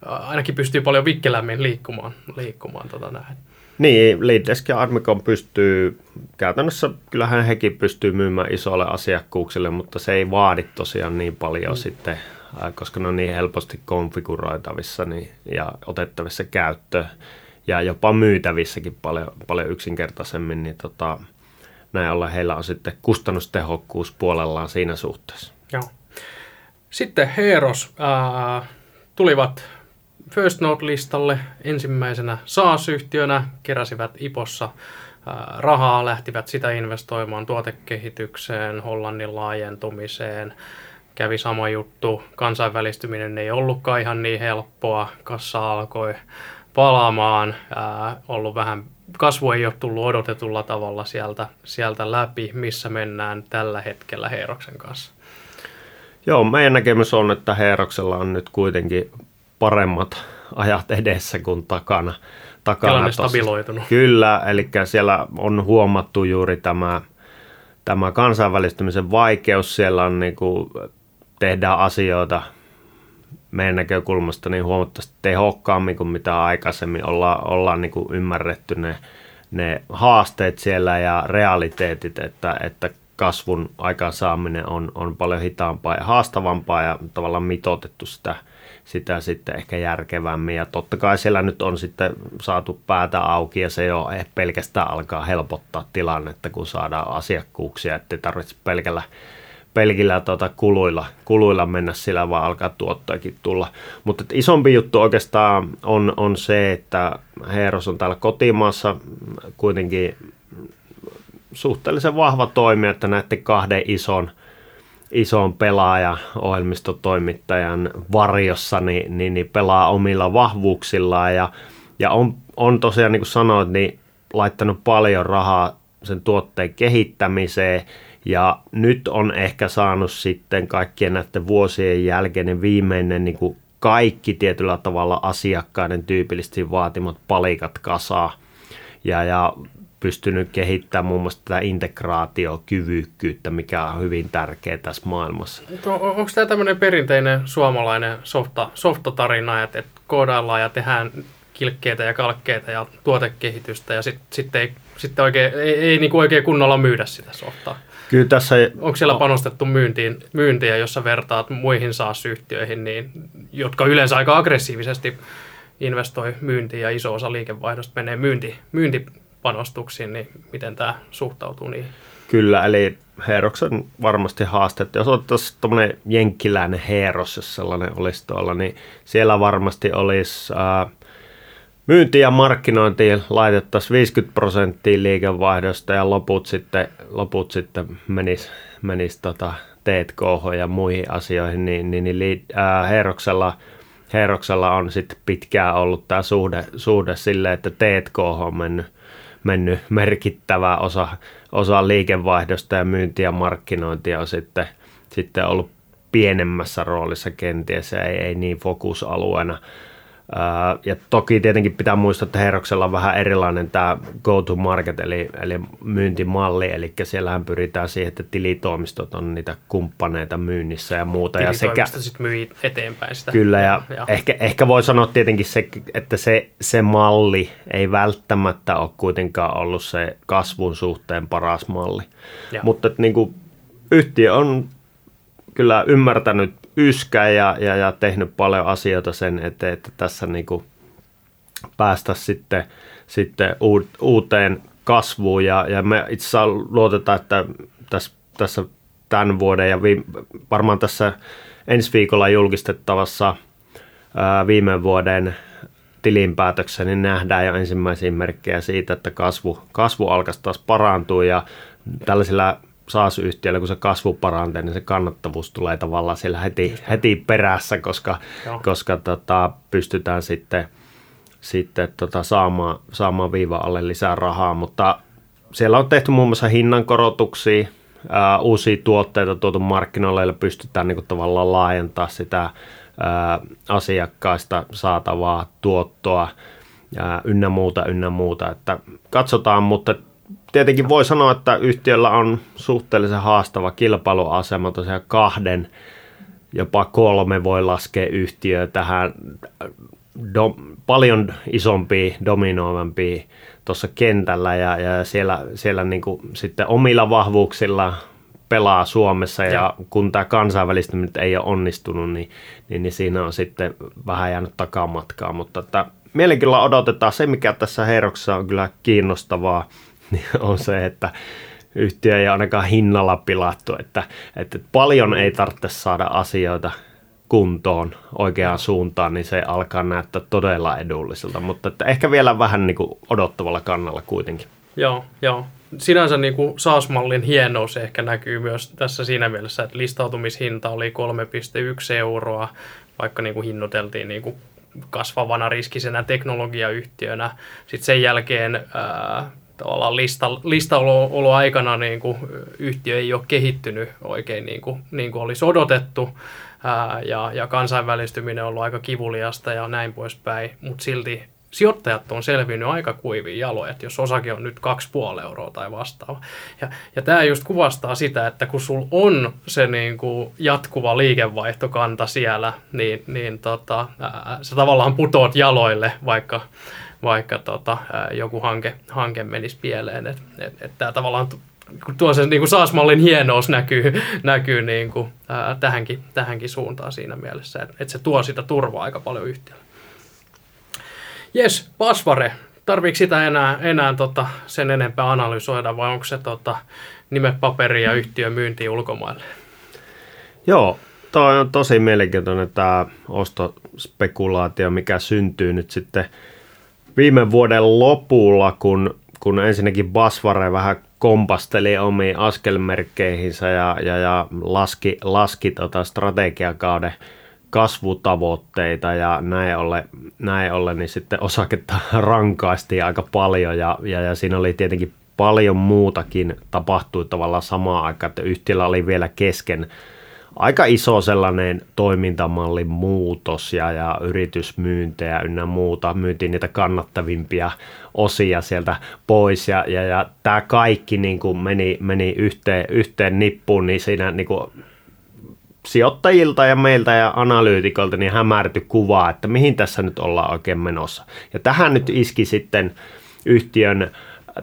ainakin pystyy paljon vikkelämmin liikkumaan, liikkumaan tota näin. Niin, Leaddesk ja Admicom pystyy, käytännössä kyllähän hekin pystyy myymään isoille asiakkuuksille, mutta se ei vaadi tosiaan niin paljon mm. sitten, koska ne on niin helposti konfiguroitavissa niin, ja otettavissa käyttöön ja jopa myytävissäkin paljon, paljon yksinkertaisemmin, niin tota, näin ollen heillä on sitten kustannustehokkuus puolellaan siinä suhteessa. Joo. Sitten Heeros ää, tulivat First Note-listalle ensimmäisenä SaaS-yhtiönä, keräsivät IPOssa rahaa, lähtivät sitä investoimaan tuotekehitykseen, Hollannin laajentumiseen. Kävi sama juttu, kansainvälistyminen ei ollutkaan ihan niin helppoa, kassa alkoi palaamaan, ää, ollut vähän, kasvu ei ole tullut odotetulla tavalla sieltä, sieltä läpi, missä mennään tällä hetkellä Heeroksen kanssa. Joo, meidän näkemys on, että Heeroksella on nyt kuitenkin paremmat ajat edessä kuin takana. takana Tilanne stabiloitunut. Kyllä, eli siellä on huomattu juuri tämä, tämä kansainvälistymisen vaikeus. Siellä on niin kuin, tehdään asioita meidän näkökulmasta niin huomattavasti tehokkaammin kuin mitä aikaisemmin ollaan, ollaan niin kuin ymmärretty ne, ne haasteet siellä ja realiteetit, että, että kasvun aikaansaaminen on, on paljon hitaampaa ja haastavampaa ja tavallaan mitotettu sitä – sitä sitten ehkä järkevämmin. Ja totta kai siellä nyt on sitten saatu päätä auki ja se jo pelkästään alkaa helpottaa tilannetta, kun saadaan asiakkuuksia, ettei tarvitse pelkällä pelkillä tuota kuluilla, kuluilla mennä sillä, vaan alkaa tuottoakin tulla. Mutta isompi juttu oikeastaan on, on se, että Heeros on täällä kotimaassa kuitenkin suhteellisen vahva toimija, että näette kahden ison – ison pelaaja ohjelmistotoimittajan varjossa, niin, niin, niin pelaa omilla vahvuuksillaan ja, ja on, on tosiaan, niin kuin sanoit, niin laittanut paljon rahaa sen tuotteen kehittämiseen ja nyt on ehkä saanut sitten kaikkien näiden vuosien jälkeen viimeinen niin kuin kaikki tietyllä tavalla asiakkaiden tyypillisesti vaatimat palikat kasaa. Ja, ja pystynyt kehittämään muun muassa tätä integraatiokyvykkyyttä, mikä on hyvin tärkeä tässä maailmassa. Onko tämä tämmöinen perinteinen suomalainen softa, softatarina, että, että koodaillaan ja tehdään kilkkeitä ja kalkkeita ja tuotekehitystä ja sitten sit ei, sit oikein, ei, ei kuin oikein kunnolla myydä sitä softaa? Kyllä tässä... Onko siellä panostettu myyntiin, myyntiä, jossa vertaat muihin SaaS-yhtiöihin, niin, jotka yleensä aika aggressiivisesti investoi myyntiin ja iso osa liikevaihdosta menee myynti, myynti panostuksiin, niin miten tämä suhtautuu niihin? Kyllä, eli Heeroksen varmasti haaste. Jos otettaisiin tuommoinen jenkkiläinen Heeros, jos sellainen olisi tuolla, niin siellä varmasti olisi ää, myynti ja markkinointi laitettaisiin 50 prosenttia liikevaihdosta ja loput sitten, loput sitten menis, menis tota T&K ja muihin asioihin, niin, niin, niin ää, Heeroksella, Heeroksella on sitten pitkään ollut tämä suhde, suhde silleen, että T&K on mennyt mennyt merkittävä osa, osa liikevaihdosta ja myyntiä ja markkinointia on sitten, sitten ollut pienemmässä roolissa kenties ja ei, ei niin fokusalueena. Ja toki tietenkin pitää muistaa, että Heroksella on vähän erilainen tämä go-to-market, eli, eli myyntimalli, eli siellähän pyritään siihen, että tilitoimistot on niitä kumppaneita myynnissä ja muuta. Ja sekä, sitten myy eteenpäin sitä. Kyllä, ja, ja. Ehkä, ehkä voi sanoa tietenkin se, että se, se malli ei välttämättä ole kuitenkaan ollut se kasvun suhteen paras malli. Ja. Mutta että niin kuin, yhtiö on kyllä ymmärtänyt yskää ja, ja, ja tehnyt paljon asioita sen eteen, että tässä niin kuin päästä sitten, sitten uuteen kasvuun. Ja, ja me itse asiassa luotetaan, että tässä, tässä tämän vuoden ja vi, varmaan tässä ensi viikolla julkistettavassa ää, viime vuoden tilinpäätöksen, niin nähdään jo ensimmäisiä merkkejä siitä, että kasvu, kasvu alkaisi taas parantua ja tällaisilla SaaS-yhtiöllä, kun se kasvu parantaa, niin se kannattavuus tulee tavallaan siellä heti, heti perässä, koska, koska tota, pystytään sitten, sitten tota, saamaan, saamaan viiva alle lisää rahaa, mutta siellä on tehty muun muassa hinnankorotuksia, ää, uusia tuotteita tuotu markkinoille, joilla pystytään niin kuin tavallaan laajentaa sitä ää, asiakkaista saatavaa tuottoa ja ynnä muuta, ynnä muuta. Että katsotaan, mutta tietenkin voi sanoa, että yhtiöllä on suhteellisen haastava kilpailuasema tosiaan kahden, jopa kolme voi laskea yhtiö tähän do, paljon isompiin, dominoivampiin tuossa kentällä ja, ja siellä, siellä niin kuin sitten omilla vahvuuksilla pelaa Suomessa ja, ja. kun tämä kansainvälistyminen ei ole onnistunut, niin, niin, niin siinä on sitten vähän jäänyt takamatkaa, mutta että mielenkiinnolla odotetaan se, mikä tässä Heroksessa on kyllä kiinnostavaa, niin on se, että yhtiö ei ainakaan hinnalla pilattu, että, että paljon ei tarvitse saada asioita kuntoon oikeaan suuntaan, niin se alkaa näyttää todella edulliselta, mutta että ehkä vielä vähän niin kuin odottavalla kannalla kuitenkin. Joo, joo. Sinänsä niin kuin SaaS-mallin hienous ehkä näkyy myös tässä siinä mielessä, että listautumishinta oli 3,1 euroa, vaikka niin kuin hinnoiteltiin niin kuin kasvavana riskisenä teknologiayhtiönä. Sitten sen jälkeen ää, tavallaan lista, listaolo aikana niin kuin yhtiö ei ole kehittynyt oikein niin kuin, niin kuin olisi odotettu ää, ja, ja kansainvälistyminen on ollut aika kivuliasta ja näin poispäin, mutta silti sijoittajat on selvinnyt aika kuivia jaloja, että jos osake on nyt 2,5 euroa tai vastaava. Ja, ja tämä just kuvastaa sitä, että kun sul on se niin kuin jatkuva liikevaihtokanta siellä, niin, niin tota, ää, sä tavallaan putoat jaloille, vaikka, vaikka tota, joku hanke, hanke menisi pieleen. Että et, et tämä tavallaan tuo se niin kuin SaaS-mallin hienous näkyy, näkyy niin kuin, ää, tähänkin, tähänkin suuntaan siinä mielessä, että et se tuo sitä turvaa aika paljon yhtiölle. Jes, Pasvare. Tarviiko sitä enää, enää tota, sen enempää analysoida vai onko se tota, nimepaperi ja yhtiö myynti ulkomaille? Joo, toi on tosi mielenkiintoinen tämä ostospekulaatio, mikä syntyy nyt sitten viime vuoden lopulla, kun, kun ensinnäkin Basvare vähän kompasteli omiin askelmerkkeihinsä ja, ja, ja laski, laski tota strategiakauden kasvutavoitteita ja näin ollen, näin ollen niin sitten osaketta rankaistiin aika paljon ja, ja, ja siinä oli tietenkin paljon muutakin tapahtui tavallaan samaan aikaan, että yhtiöllä oli vielä kesken aika iso sellainen toimintamallin muutos ja, ja yritysmyyntejä ynnä muuta. Myytiin niitä kannattavimpia osia sieltä pois ja, ja, ja tämä kaikki niin kuin meni, meni yhteen, yhteen nippuun, niin siinä niin kuin sijoittajilta ja meiltä ja analyytikolta niin hämärty kuvaa, että mihin tässä nyt ollaan oikein menossa. Ja tähän nyt iski sitten yhtiön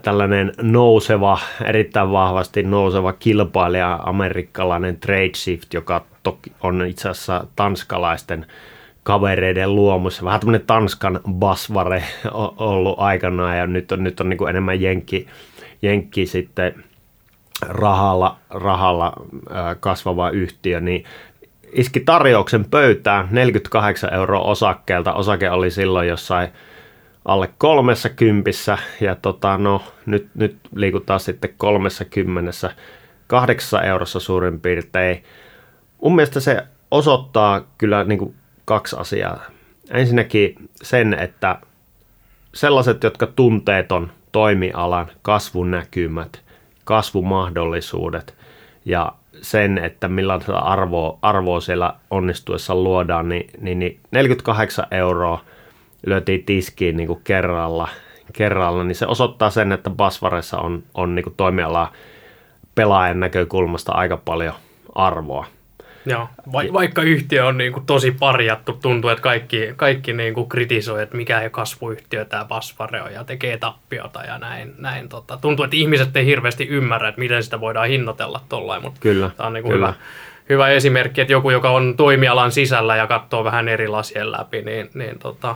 tällainen nouseva, erittäin vahvasti nouseva kilpailija, amerikkalainen Tradeshift, joka toki on itse asiassa tanskalaisten kavereiden luomus. Vähän tämmöinen Tanskan basvare ollut aikanaan ja nyt on, nyt on niin enemmän jenkki, jenkki sitten rahalla, rahalla kasvava yhtiö, niin iski tarjouksen pöytään 48 euroa osakkeelta. Osake oli silloin jossain alle kolmessa kympissä ja tota, no, nyt, nyt liikutaan sitten kolmessa kymmenessä, kahdeksassa eurossa suurin piirtein. Mun mielestä se osoittaa kyllä niin kuin kaksi asiaa. Ensinnäkin sen, että sellaiset, jotka tunteeton toimialan kasvunäkymät, kasvumahdollisuudet ja sen, että millaista arvoa, arvoa siellä onnistuessa luodaan, niin, niin, niin 48 euroa – lyötiin tiskiin niin kuin kerralla, kerralla, niin se osoittaa sen, että Basvaressa on, on niin kuin toimiala pelaajan näkökulmasta aika paljon arvoa. Joo, va- vaikka yhtiö on niin kuin tosi parjattu, tuntuu, että kaikki, kaikki niin kuin kritisoi, että mikä ei kasvuyhtiö tämä Basvare on ja tekee tappiota ja näin. näin tota. Tuntuu, että ihmiset ei hirveästi ymmärrä, että miten sitä voidaan hinnoitella tuollain, mutta kyllä, tämä on niin kuin kyllä. hyvä, hyvä esimerkki, että joku, joka on toimialan sisällä ja katsoo vähän eri lasien läpi, niin, niin tota,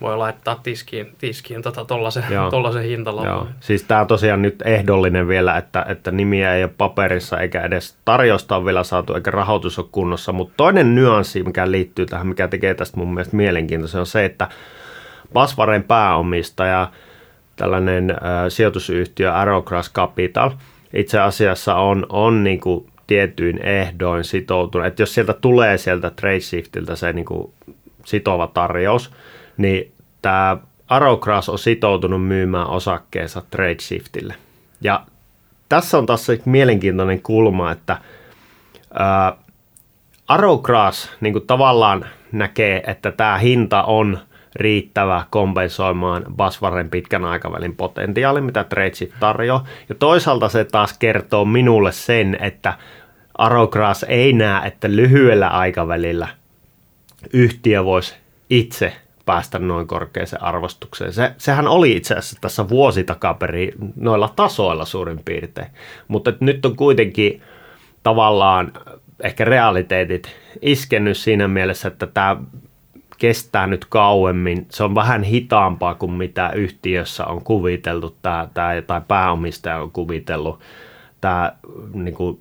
voi laittaa tiskiin, tiskiin tota, tollasen, tollasen hintalapun. Siis tämä on tosiaan nyt ehdollinen vielä, että, että nimiä ei ole paperissa eikä edes tarjosta on vielä saatu eikä rahoitus ole kunnossa, mutta toinen nyanssi, mikä liittyy tähän, mikä tekee tästä mun mielestä mielenkiintoisen, on se, että Basvaren pääomistaja, tällainen äh, sijoitusyhtiö Arrowcross Capital, itse asiassa on, on niin kuin tietyin ehdoin sitoutunut, että jos sieltä tulee sieltä Tradeshiftiltä se niin kuin sitova tarjous, niin tämä Arrowcross on sitoutunut myymään osakkeensa Tradeshiftille. Ja tässä on taas se mielenkiintoinen kulma, että ää, Arrowgrass niin tavallaan näkee, että tämä hinta on riittävä kompensoimaan Basvaren pitkän aikavälin potentiaali, mitä Tradesit tarjoaa. Ja toisaalta se taas kertoo minulle sen, että Arrowgrass ei näe, että lyhyellä aikavälillä yhtiö voisi itse päästä noin korkeaseen arvostukseen. Se, sehän oli itse asiassa tässä vuosi takaperi noilla tasoilla suurin piirtein, mutta nyt on kuitenkin tavallaan ehkä realiteetit iskennyt siinä mielessä, että tämä kestää nyt kauemmin. Se on vähän hitaampaa kuin mitä yhtiössä on kuviteltu tämä, tämä tai pääomistaja on kuvitellut tämä niin kuin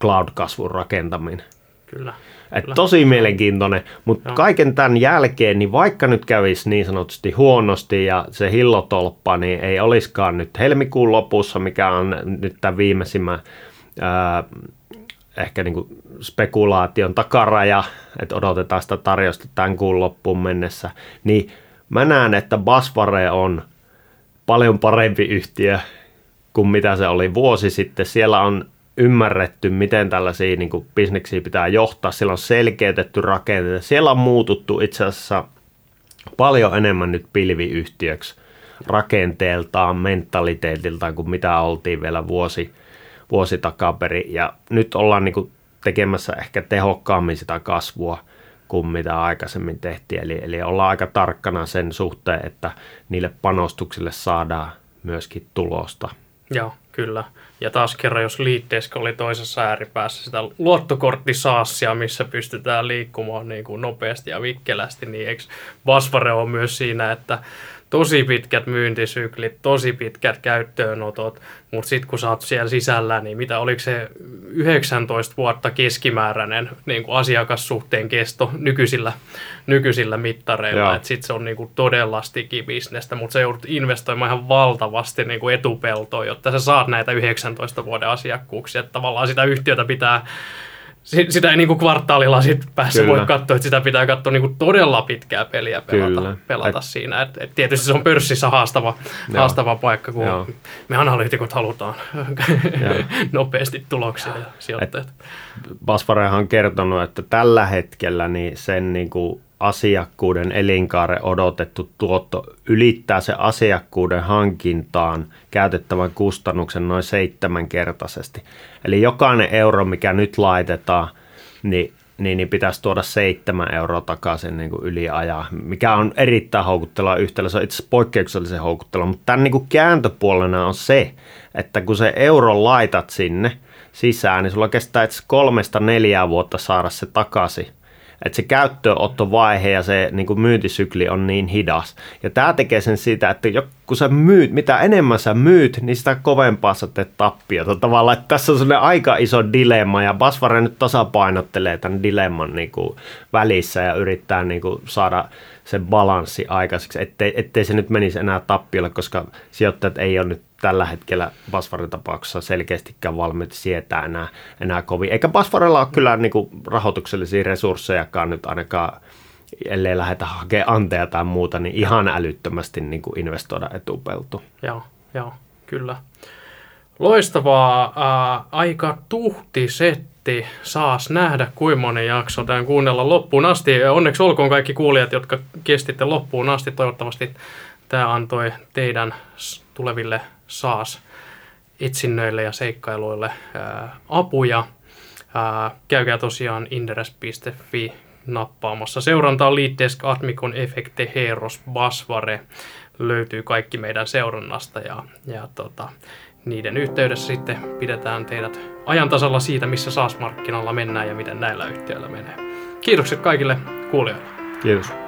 cloud-kasvun rakentaminen. Kyllä. Et tosi mielenkiintoinen, mutta kaiken tämän jälkeen, niin vaikka nyt kävisi niin sanotusti huonosti ja se hillotolppa, niin ei olisikaan nyt helmikuun lopussa, mikä on nyt tämän viimeisimmän ää, ehkä niin kuin spekulaation takaraja, että odotetaan sitä tarjosta tämän kuun loppuun mennessä, niin mä näen, että Basvare on paljon parempi yhtiö kuin mitä se oli vuosi sitten. Siellä on ymmärretty, miten tällaisia niin kuin, bisneksiä pitää johtaa. Siellä on selkeytetty rakenteita. Siellä on muututtu itse asiassa paljon enemmän nyt pilviyhtiöksi rakenteeltaan, mentaliteetiltaan kuin mitä oltiin vielä vuosi, vuosi takaperi. Ja nyt ollaan niin kuin, tekemässä ehkä tehokkaammin sitä kasvua kuin mitä aikaisemmin tehtiin. Eli, eli ollaan aika tarkkana sen suhteen, että niille panostuksille saadaan myöskin tulosta. Joo, kyllä. Ja taas kerran, jos liitteeska oli toisessa ääripäässä sitä luottokorttisaassia, missä pystytään liikkumaan niin kuin nopeasti ja vikkelästi, niin eikö Basvare on myös siinä, että tosi pitkät myyntisyklit, tosi pitkät käyttöönotot, mutta sitten kun sä oot siellä sisällä, niin mitä oliko se 19 vuotta keskimääräinen niin kuin asiakassuhteen kesto nykyisillä, nykyisillä mittareilla, että sitten se on niin kuin todella bisnestä, mutta sä joudut investoimaan ihan valtavasti niin kuin etupeltoon, jotta sä saat näitä 19 vuoden asiakkuuksia, että tavallaan sitä yhtiötä pitää sitä ei niinku kvartaalilla sit päässä Kyllä. voi katsoa, että sitä pitää katsoa niinku todella pitkää peliä pelata, Kyllä. pelata et, siinä. Et, et tietysti se on pörssissä haastava, haastava paikka, kun joo. me analyytikot halutaan nopeasti tuloksia ja sijoittajat. Basvarehan on kertonut, että tällä hetkellä niin sen niinku asiakkuuden elinkaaren odotettu tuotto ylittää se asiakkuuden hankintaan käytettävän kustannuksen noin seitsemänkertaisesti. Eli jokainen euro, mikä nyt laitetaan, niin, niin, niin pitäisi tuoda seitsemän euroa takaisin niin kuin ajaa, mikä on erittäin houkutteleva yhtälö. Se on itse poikkeuksellisen houkutteleva, mutta tämän niin kuin kääntöpuolena on se, että kun se euro laitat sinne sisään, niin sulla kestää kolmesta neljää vuotta saada se takaisin että se käyttöönottovaihe ja se niin kuin myyntisykli on niin hidas. Ja tämä tekee sen siitä, että kun sä myyt, mitä enemmän sä myyt, niin sitä kovempaa sä teet tappiota. Tavallaan, että tässä on sellainen aika iso dilemma ja Basvare nyt tasapainottelee tämän dilemman niin kuin välissä ja yrittää niin kuin saada sen balanssi aikaiseksi, ettei, ettei se nyt menisi enää tappiolle, koska sijoittajat ei ole nyt tällä hetkellä Basvarin tapauksessa selkeästikään valmiit sietää enää, enää kovin. Eikä Basvarilla ole kyllä niin kuin, rahoituksellisia resurssejakaan nyt ainakaan ellei lähdetä hakemaan anteja tai muuta, niin ihan älyttömästi niin kuin investoida etupeltu. Joo, joo, kyllä. Loistavaa. Ää, aika tuhti setti. Saas nähdä, kuinka moni jakso tämän kuunnella loppuun asti. Onneksi olkoon kaikki kuulijat, jotka kestitte loppuun asti. Toivottavasti tämä antoi teidän tuleville saas etsinnöille ja seikkailuille ää, apuja. Ää, käykää tosiaan inderes.fi nappaamassa seurantaa Leaddesk, Atmikon, Efekte, Heros, Basvare. Löytyy kaikki meidän seurannasta ja, ja tota, niiden yhteydessä sitten pidetään teidät ajan tasalla siitä, missä SaaS-markkinoilla mennään ja miten näillä yhtiöillä menee. Kiitokset kaikille kuulijoille. Kiitos.